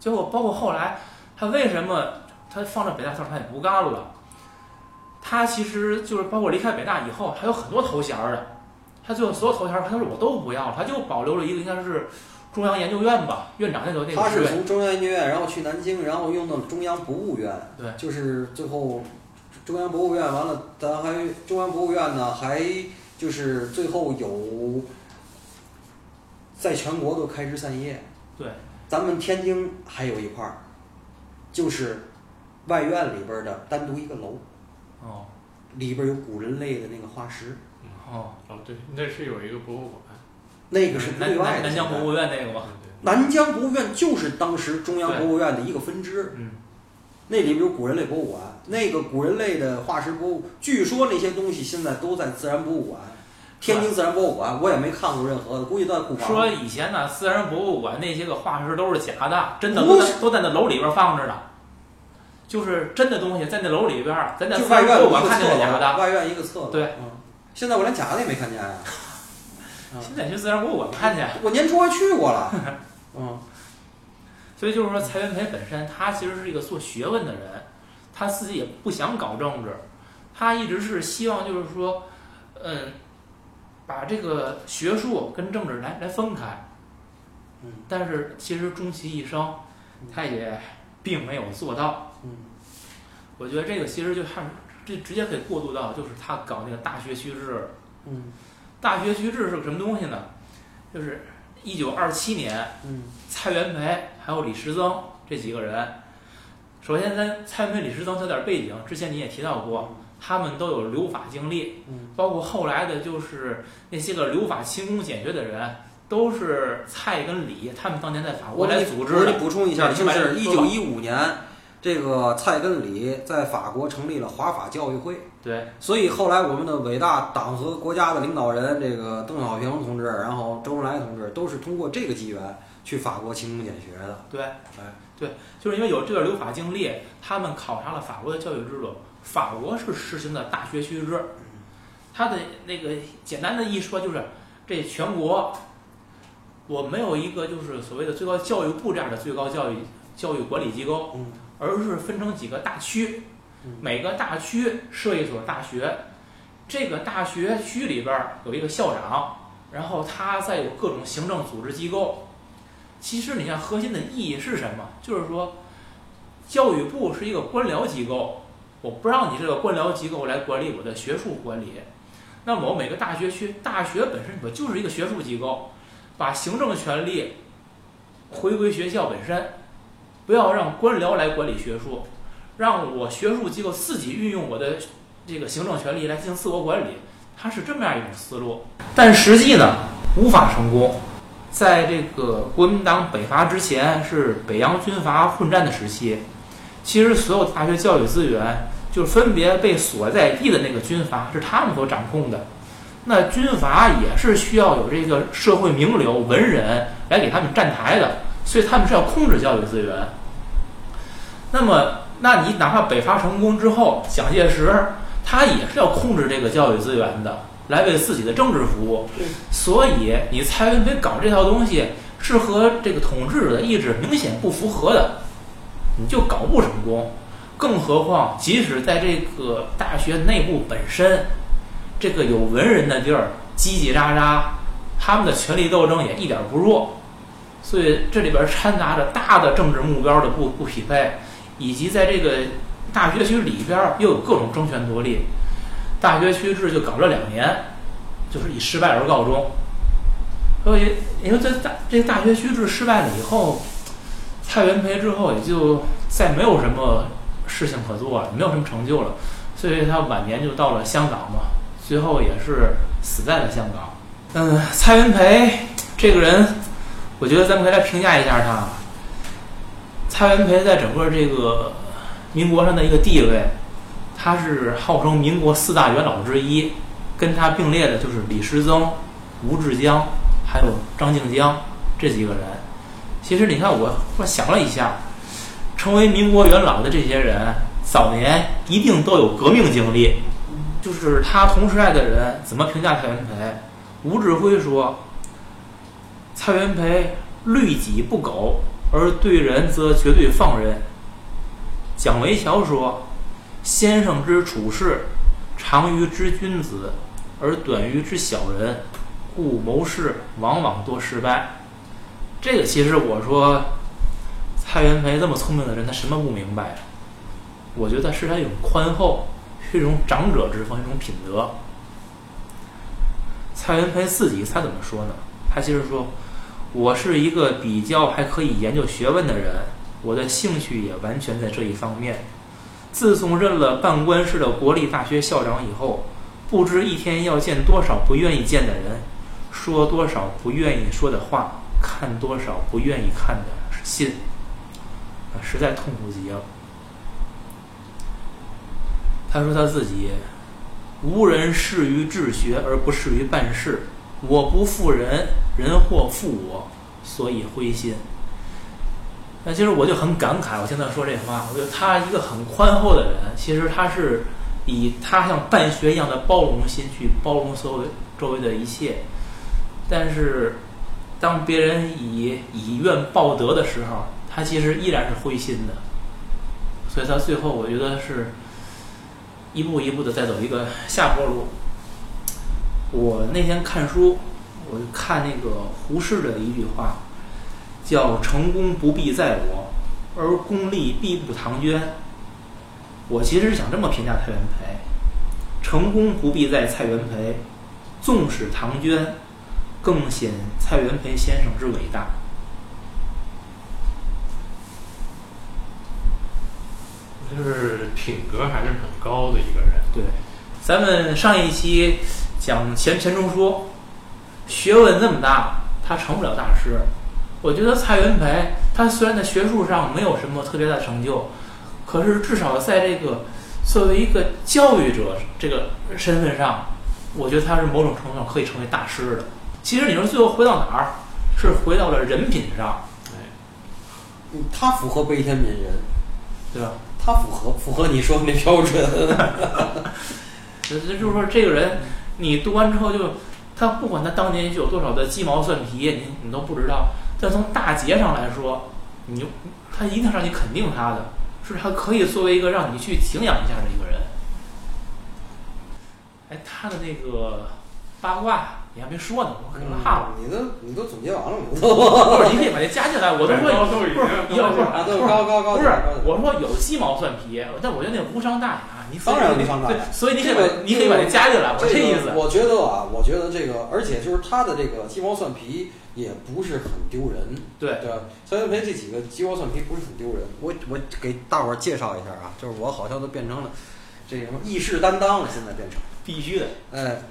结果包括后来他为什么他放着北大校他也不干了？他其实就是包括离开北大以后，还有很多头衔儿的，他最后所有头衔儿他说我都不要了，他就保留了一个应该是中央研究院吧，院长那个那他个职位。是从中央研究院，然后去南京，然后用到中央博物院。对。就是最后中央博物院完了，咱还中央博物院呢，还就是最后有在全国都开枝散叶。对，咱们天津还有一块儿，就是外院里边儿的单独一个楼，哦。里边儿有古人类的那个化石，哦，哦，对，那是有一个博物馆，那个是对外的。南南疆博物院那个对嘛。对南疆博物院就是当时中央博物院的一个分支。嗯，那里边有古人类博物馆，那个古人类的化石博物，据说那些东西现在都在自然博物馆，天津自然博物馆，我也没看过任何的，估计在库房。说以前呢，自然博物馆那些个化石都是假的，真的都在都在那楼里边放着呢。就是真的东西在那楼里边，咱在就自然外院有一个博物馆看见的。外院一个侧楼。对嗯，现在我连假的也没看见呀。现在去自然博物馆看去，我年初还去过了。嗯所以就是说，蔡元培本身他其实是一个做学问的人，他自己也不想搞政治，他一直是希望就是说，嗯，把这个学术跟政治来来分开。嗯但是其实终其一生，他也并没有做到。嗯我觉得这个其实就看这直接可以过渡到就是他搞那个大学须知。嗯大学须知是个什么东西呢？就是一九二七年，嗯蔡元培还有李时增这几个人。首先，咱蔡元培、李时增有点背景，之前你也提到过，他们都有留法经历，嗯包括后来的就是那些个留法勤工俭学的人，都是蔡跟李他们当年在法国我来组织我给你。补充一下，就是一九一五年，这个蔡根礼在法国成立了华法教育会。对，所以后来我们的伟大党和国家的领导人，这个邓小平同志，然后周恩来同志，都是通过这个机缘去法国勤工俭学的。对，哎，对，就是因为有这个留法经历，他们考察了法国的教育制度。法国是实行的大学须知，他的那个简单的一说就是，这全国我没有一个就是所谓的最高教育部这样的最高教育教育管理机构，嗯而是分成几个大区嗯，每个大区设一所大学，这个大学区里边儿有一个校长，然后他再有各种行政组织机构。其实你看核心的意义是什么？就是说，教育部是一个官僚机构，我不让你这个官僚机构来管理我的学术管理。那么我每个大学区，大学本身我就是一个学术机构，把行政权力回归学校本身，不要让官僚来管理学术，让我学术机构自己运用我的这个行政权力来进行自我管理，它是这么样一种思路。但实际呢，无法成功。在这个国民党北伐之前，是北洋军阀混战的时期，其实所有大学教育资源就分别被所在地的那个军阀是他们所掌控的。那军阀也是需要有这个社会名流、文人来给他们站台的，所以他们是要控制教育资源。那么，那你哪怕北伐成功之后，蒋介石他也是要控制这个教育资源的，来为自己的政治服务。所以你蔡元培搞这套东西是和这个统治者的意志明显不符合的，你就搞不成功。更何况，即使在这个大学内部本身，这个有文人的地儿，叽叽喳喳，他们的权力斗争也一点不弱。所以这里边掺杂着大的政治目标的不不匹配，以及在这个大学区里边又有各种争权夺利。大学区制就搞了两年，就是以失败而告终。所以，因为这大这个大学区制失败了以后，蔡元培之后也就再没有什么事情可做了，没有什么成就了，所以他晚年就到了香港嘛，最后也是死在了香港。嗯，蔡元培这个人，我觉得咱们可以来评价一下他。蔡元培在整个这个民国上的一个地位，他是号称民国四大元老之一，跟他并列的就是李时增、吴志江，还有张静江这几个人。其实你看我，我想了一下，成为民国元老的这些人，早年一定都有革命经历。就是他同时代的人怎么评价蔡元培？吴志辉说，蔡元培律己不苟，而对人则绝对放任。蒋维桥说，先生之处事，长于之君子，而短于之小人，故谋事往往多失败。这个其实我说，蔡元培这么聪明的人，他什么不明白？我觉得是他一种宽厚，是一种长者之风，一种品德。蔡元培自己他怎么说呢？他其实说：“我是一个比较还可以研究学问的人，我的兴趣也完全在这一方面。自从任了办官室的国立大学校长以后，不知一天要见多少不愿意见的人，说多少不愿意说的话，看多少不愿意看的信，啊，实在痛苦极了。他说他自己无人适于治学而不适于办事，我不负人，人或负我，所以灰心。那其实我就很感慨，我听他说这话，我觉得他一个很宽厚的人，其实他是以他像办学一样的包容心去包容所有周围的一切，但是当别人以以怨报德的时候，他其实依然是灰心的，所以他最后我觉得是一步一步的在走一个下坡路。我那天看书，我就看那个胡适的一句话。叫成功不必在我，而功利必不唐娟。我其实是想这么评价蔡元培：成功不必在蔡元培，纵使唐娟，更显蔡元培先生之伟大。就是品格还是很高的一个人。对，咱们上一期讲钱钱钟书，学问那么大，他成不了大师。我觉得蔡元培，他虽然在学术上没有什么特别大的成就，可是至少在这个作为一个教育者这个身份上，我觉得他是某种程度上可以成为大师的。其实你说最后回到哪儿，是回到了人品上。嗯，他符合悲天悯人，对吧？他符合符合你说的那标准。就就是说，这个人你读完之后，就他不管他当年有多少的鸡毛蒜皮，你你都不知道。但从大节上来说，你就他一定让你肯定他的，是他可以作为一个让你去敬仰一下的一个人。哎，他的那个八卦你还没说呢，我可能落了。你都你都总结完了，不是，你可以把这加进来，我都说 不是，要不啊，都高高高，不是，我说有鸡毛蒜皮，但我觉得那无伤大雅。你当然无伤大雅，所以你可以把你可以把这加进来，我这意思。我觉得啊，我觉得这个，而且就是他的这个鸡毛蒜皮。也不是很丢人，对对吧？蔡元培这几个鸡毛蒜皮不是很丢人。我我给大伙儿介绍一下啊，就是我好像都变成了这什么义士担当了，现在变成必须的。哎，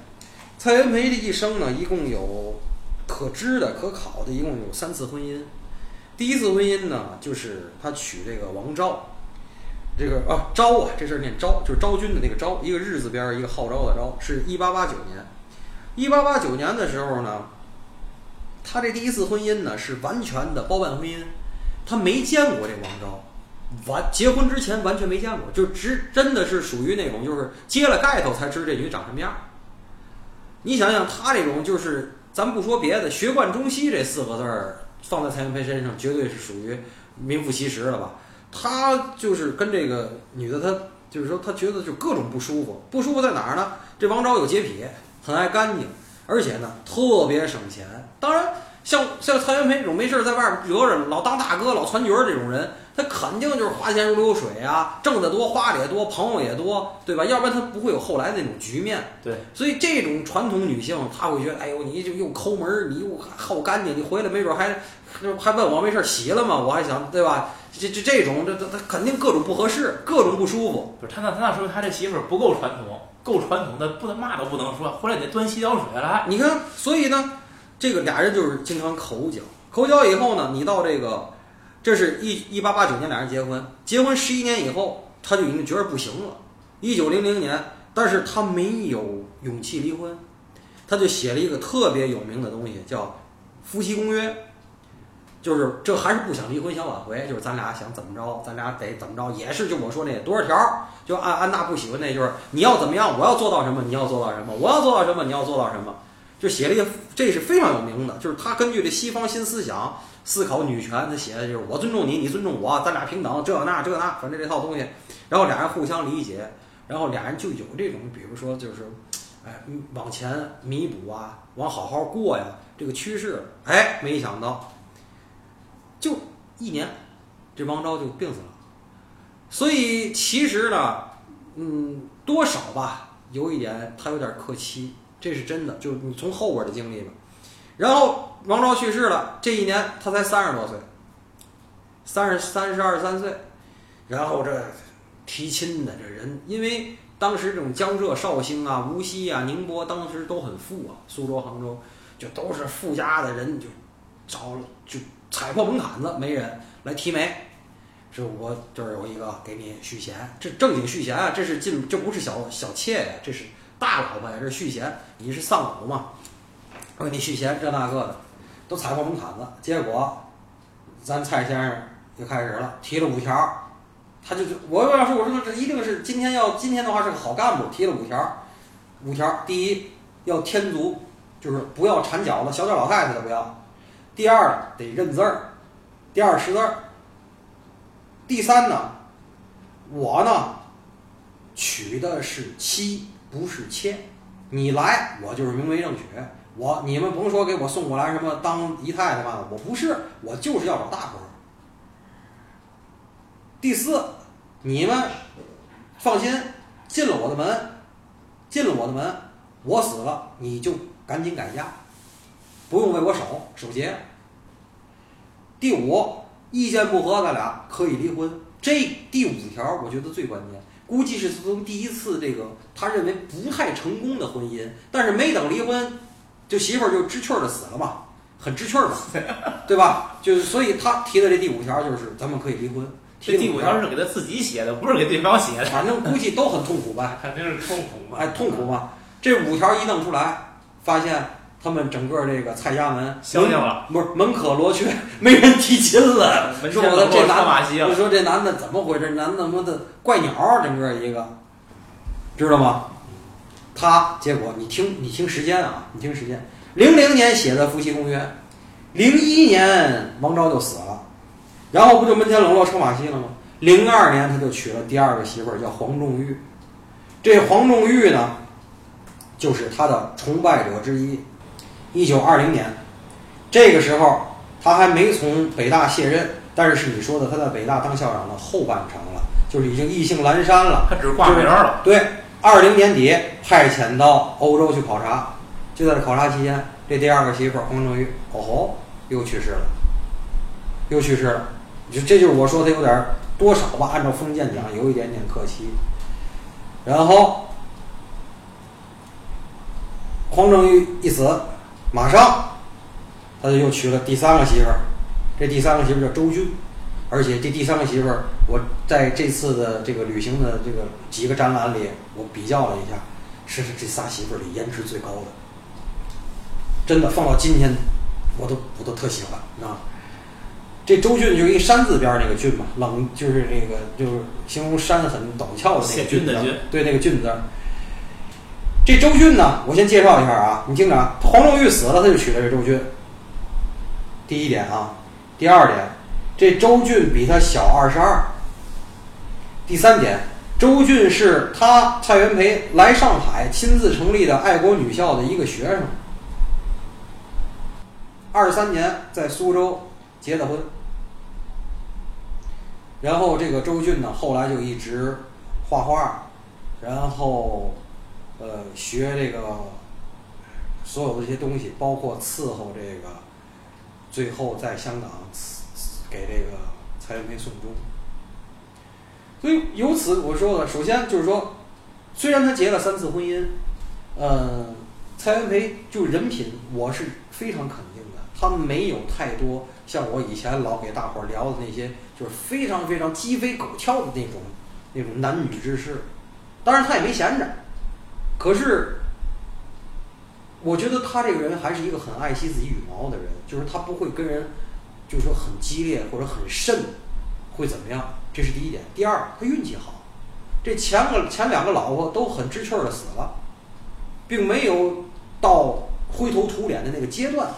蔡元培的一生呢，一共有可知的、可考的，一共有三次婚姻。第一次婚姻呢，就是他娶这个王昭，这个啊昭啊，这事儿念昭，就是昭君的那个昭，一个日字边，一个号召的召，是一八八九年。一八八九年的时候呢。他这第一次婚姻呢是完全的包办婚姻，他没见过这王昭，完结婚之前完全没见过，就只真的是属于那种就是揭了盖头才知这女长什么样。你想想他这种就是，咱不说别的，学贯中西这四个字儿放在蔡元培身上绝对是属于名副其实了吧？他就是跟这个女的，他就是说他觉得就各种不舒服，不舒服在哪儿呢？这王昭有洁癖，很爱干净。而且呢，特别省钱。当然，像像蔡元培这种没事在外边惹惹，老当大哥、老攒角儿这种人，他肯定就是花钱如流水啊，挣得多，花的也多，朋友也多，对吧？要不然他不会有后来那种局面。对，所以这种传统女性，她会觉得，哎呦，你就又抠门，你又好干净，你回来没准还还问我没事洗了吗？我还想，对吧？这这这种，这这他肯定各种不合适，各种不舒服。不是他那他那说明他这媳妇儿不够传统。够传统的，不能嘛都不能说，回来得端洗脚水来。你看，所以呢，这个俩人就是经常口角。口角以后呢，你到这个，这是一一八八九年俩人结婚，结婚十一年以后，他就已经觉得不行了。一九零零年，但是他没有勇气离婚，他就写了一个特别有名的东西，叫《夫妻公约》。就是这还是不想离婚，想挽回，就是咱俩想怎么着，咱俩得怎么着，也是就我说那多少条，就安安娜不喜欢那，就是你要怎么样，我要做到什么，你要做到什么，我要做到什么，你要做到什么，就写了一个，这是非常有名的，就是他根据这西方新思想思考女权，他写的就是我尊重你，你尊重我，咱俩平等，这那这那，反正这套东西，然后俩人互相理解，然后俩人就有这种，比如说就是，哎，往前弥补啊，往好好过呀，这个趋势，哎，没想到。就一年，这王昭就病死了。所以其实呢，嗯，多少吧，有一点他有点客气，这是真的。就是你从后边的经历吧。然后王昭去世了，这一年他才三十多岁，三十三十二三岁。然后这提亲的这人，因为当时这种江浙绍兴啊、无锡啊、宁波当时都很富啊，苏州、杭州就都是富家的人，就找就。踩破门槛子没人来提媒，是我这儿有一个给你续弦，这正经续弦啊，这是进，这不是小小妾呀，这是大老婆也，是续弦，你是丧偶嘛，我给你续弦，这那个的，都踩过门槛子，结果咱蔡先生就开始了，提了五条，他就我要说我说这一定是今天要今天的话是个好干部，提了五条，五条，第一要天足，就是不要缠脚的，小脚老太太的不要。第二得认字儿，第二识字儿。第三呢，我呢娶的是妻，不是妾。你来，我就是明媒正娶。我你们甭说给我送过来什么当姨太太嘛，我不是，我就是要找大官。第四，你们放心，进了我的门，进了我的门，我死了你就赶紧改嫁，不用为我守守节。第五，意见不合，咱俩可以离婚。这第五条我觉得最关键，估计是从第一次这个他认为不太成功的婚姻，但是没等离婚，就媳妇儿就知趣儿的死了嘛，很知趣儿嘛，对吧？就是所以他提的这第五条就是咱们可以离婚。这第五条是给他自己写的，不是给对方写的。反正估计都很痛苦吧，肯定是痛苦嘛。哎，痛苦嘛。这五条一弄出来，发现他们整个这个蔡家门消停了，不是门可罗雀，没人提亲了。说我这男马西了，就说这男的怎么回事？男的他妈的怪鸟，整个一个，知道吗？他结果你听，你听时间啊，你听时间，零零年写的夫妻公约，零一年王昭就死了。然后不就门前冷落车马稀了吗？零二年他就娶了第二个媳妇儿，叫黄仲玉。这黄仲玉呢，就是他的崇拜者之一。一九二零年，这个时候他还没从北大卸任，但是是你说的他在北大当校长的后半程了，就是已经意兴阑珊了。他只是挂名了。对，二零年底派遣到欧洲去考察，就在这考察期间，这第二个媳妇儿黄正玉，哦吼，又去世了，又去世了。就这就是我说的有点多少吧，按照封建讲有一点点可惜。然后黄正玉一死，马上他就又娶了第三个媳妇儿，这第三个媳妇儿叫周俊，而且这第三个媳妇儿，我在这次的这个旅行的这个几个展览里，我比较了一下，是这仨媳妇儿里颜值最高的，真的放到今天，我都我都特喜欢啊。这周俊就是一山字边那个俊嘛，冷就是那个就是形容山很陡峭的那个俊字，对那个俊字。这周俊呢，我先介绍一下啊，你听着啊，黄仲玉死了，他就娶了这周俊。第一点啊，第二点，这周俊比他小二十二。第三点，周俊是他蔡元培来上海亲自成立的爱国女校的一个学生。二三年在苏州。结的婚，然后这个周俊呢，后来就一直画画，然后呃学这个所有的这些东西，包括伺候这个，最后在香港给这个蔡元培送终。所以由此我说的，首先就是说，虽然他结了三次婚姻，呃，蔡元培就人品我是非常肯定的，他没有太多。像我以前老给大伙儿聊的那些，就是非常非常鸡飞狗跳的那种那种男女之事，当然他也没闲着。可是，我觉得他这个人还是一个很爱惜自己羽毛的人，就是他不会跟人，就是说很激烈或者很甚，会怎么样？这是第一点。第二，他运气好，这前个前两个老婆都很知趣儿的死了，并没有到灰头土脸的那个阶段。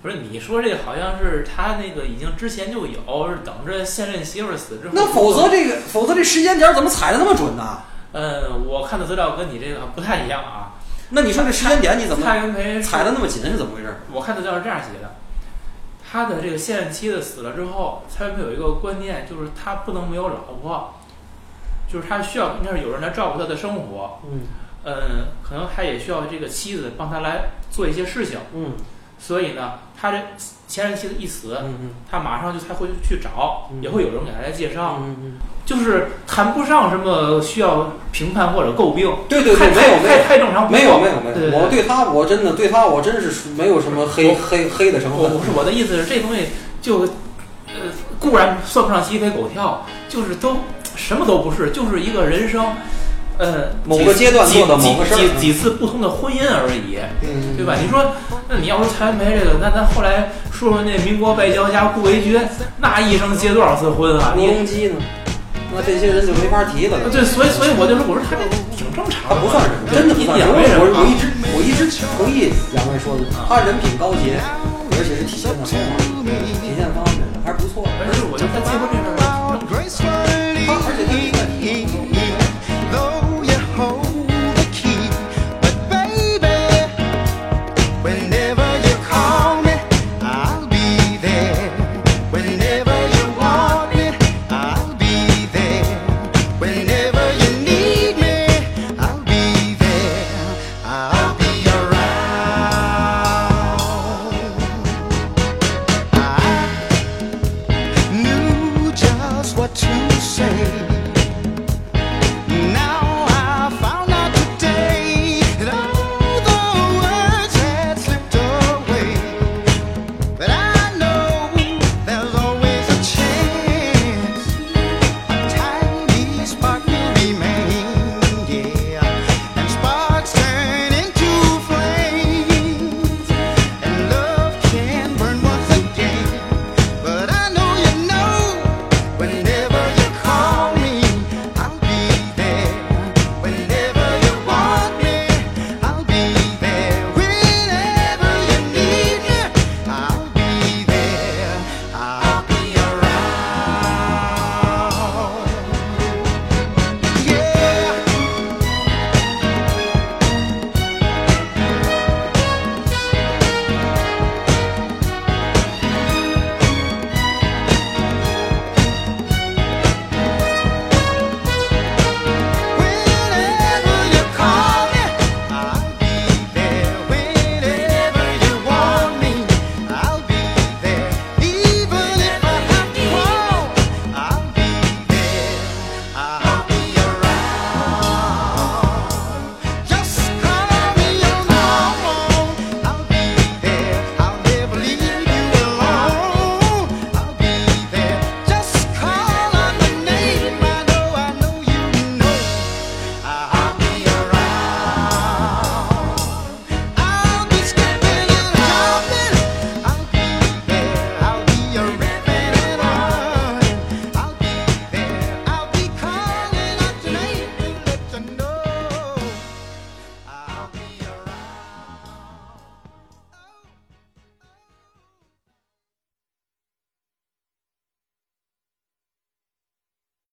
不是你说这好像是他那个已经之前就有，是等着现任媳妇儿死之后。那否则这个，否则这时间点怎么踩的那么准呢？嗯，我看的资料跟你这个不太一样啊。那你说这时间点你怎么蔡元培踩的那么紧是怎么回事？我看资料是这样写的：他的这个现任妻子死了之后，蔡元培有一个观念，就是他不能没有老婆，就是他需要应该是有人来照顾他的生活。嗯。嗯，可能他也需要这个妻子帮他来做一些事情。嗯。所以呢，他这前任妻子一死，嗯他马上就才会去找，也会有人给他来介绍，嗯嗯，就是谈不上什么需要评判或者诟病，对对对，没有没有太正常，没有没有没有，我对他我真的对他我真是没有什么黑黑黑的成分。不是我的意思是这东西就，呃，固然算不上鸡飞狗跳，就是都什么都不是，就是一个人生，呃，某个阶段做的某个事儿几几几次不同的婚姻而已，嗯，对吧？你说，那你要说蔡元培这个，那咱后来说说那民国外交家顾维钧，那一生结多少次婚啊？吴你隆基呢？那这些人就没法提了。对，所以所以我就说，我说他这挺正常的，他不算什么，真的，不算没什么。我我一直，我一直同意两位说的，他人品高洁，而且是体现的，体现的方面还是不错的。但是我在结婚这。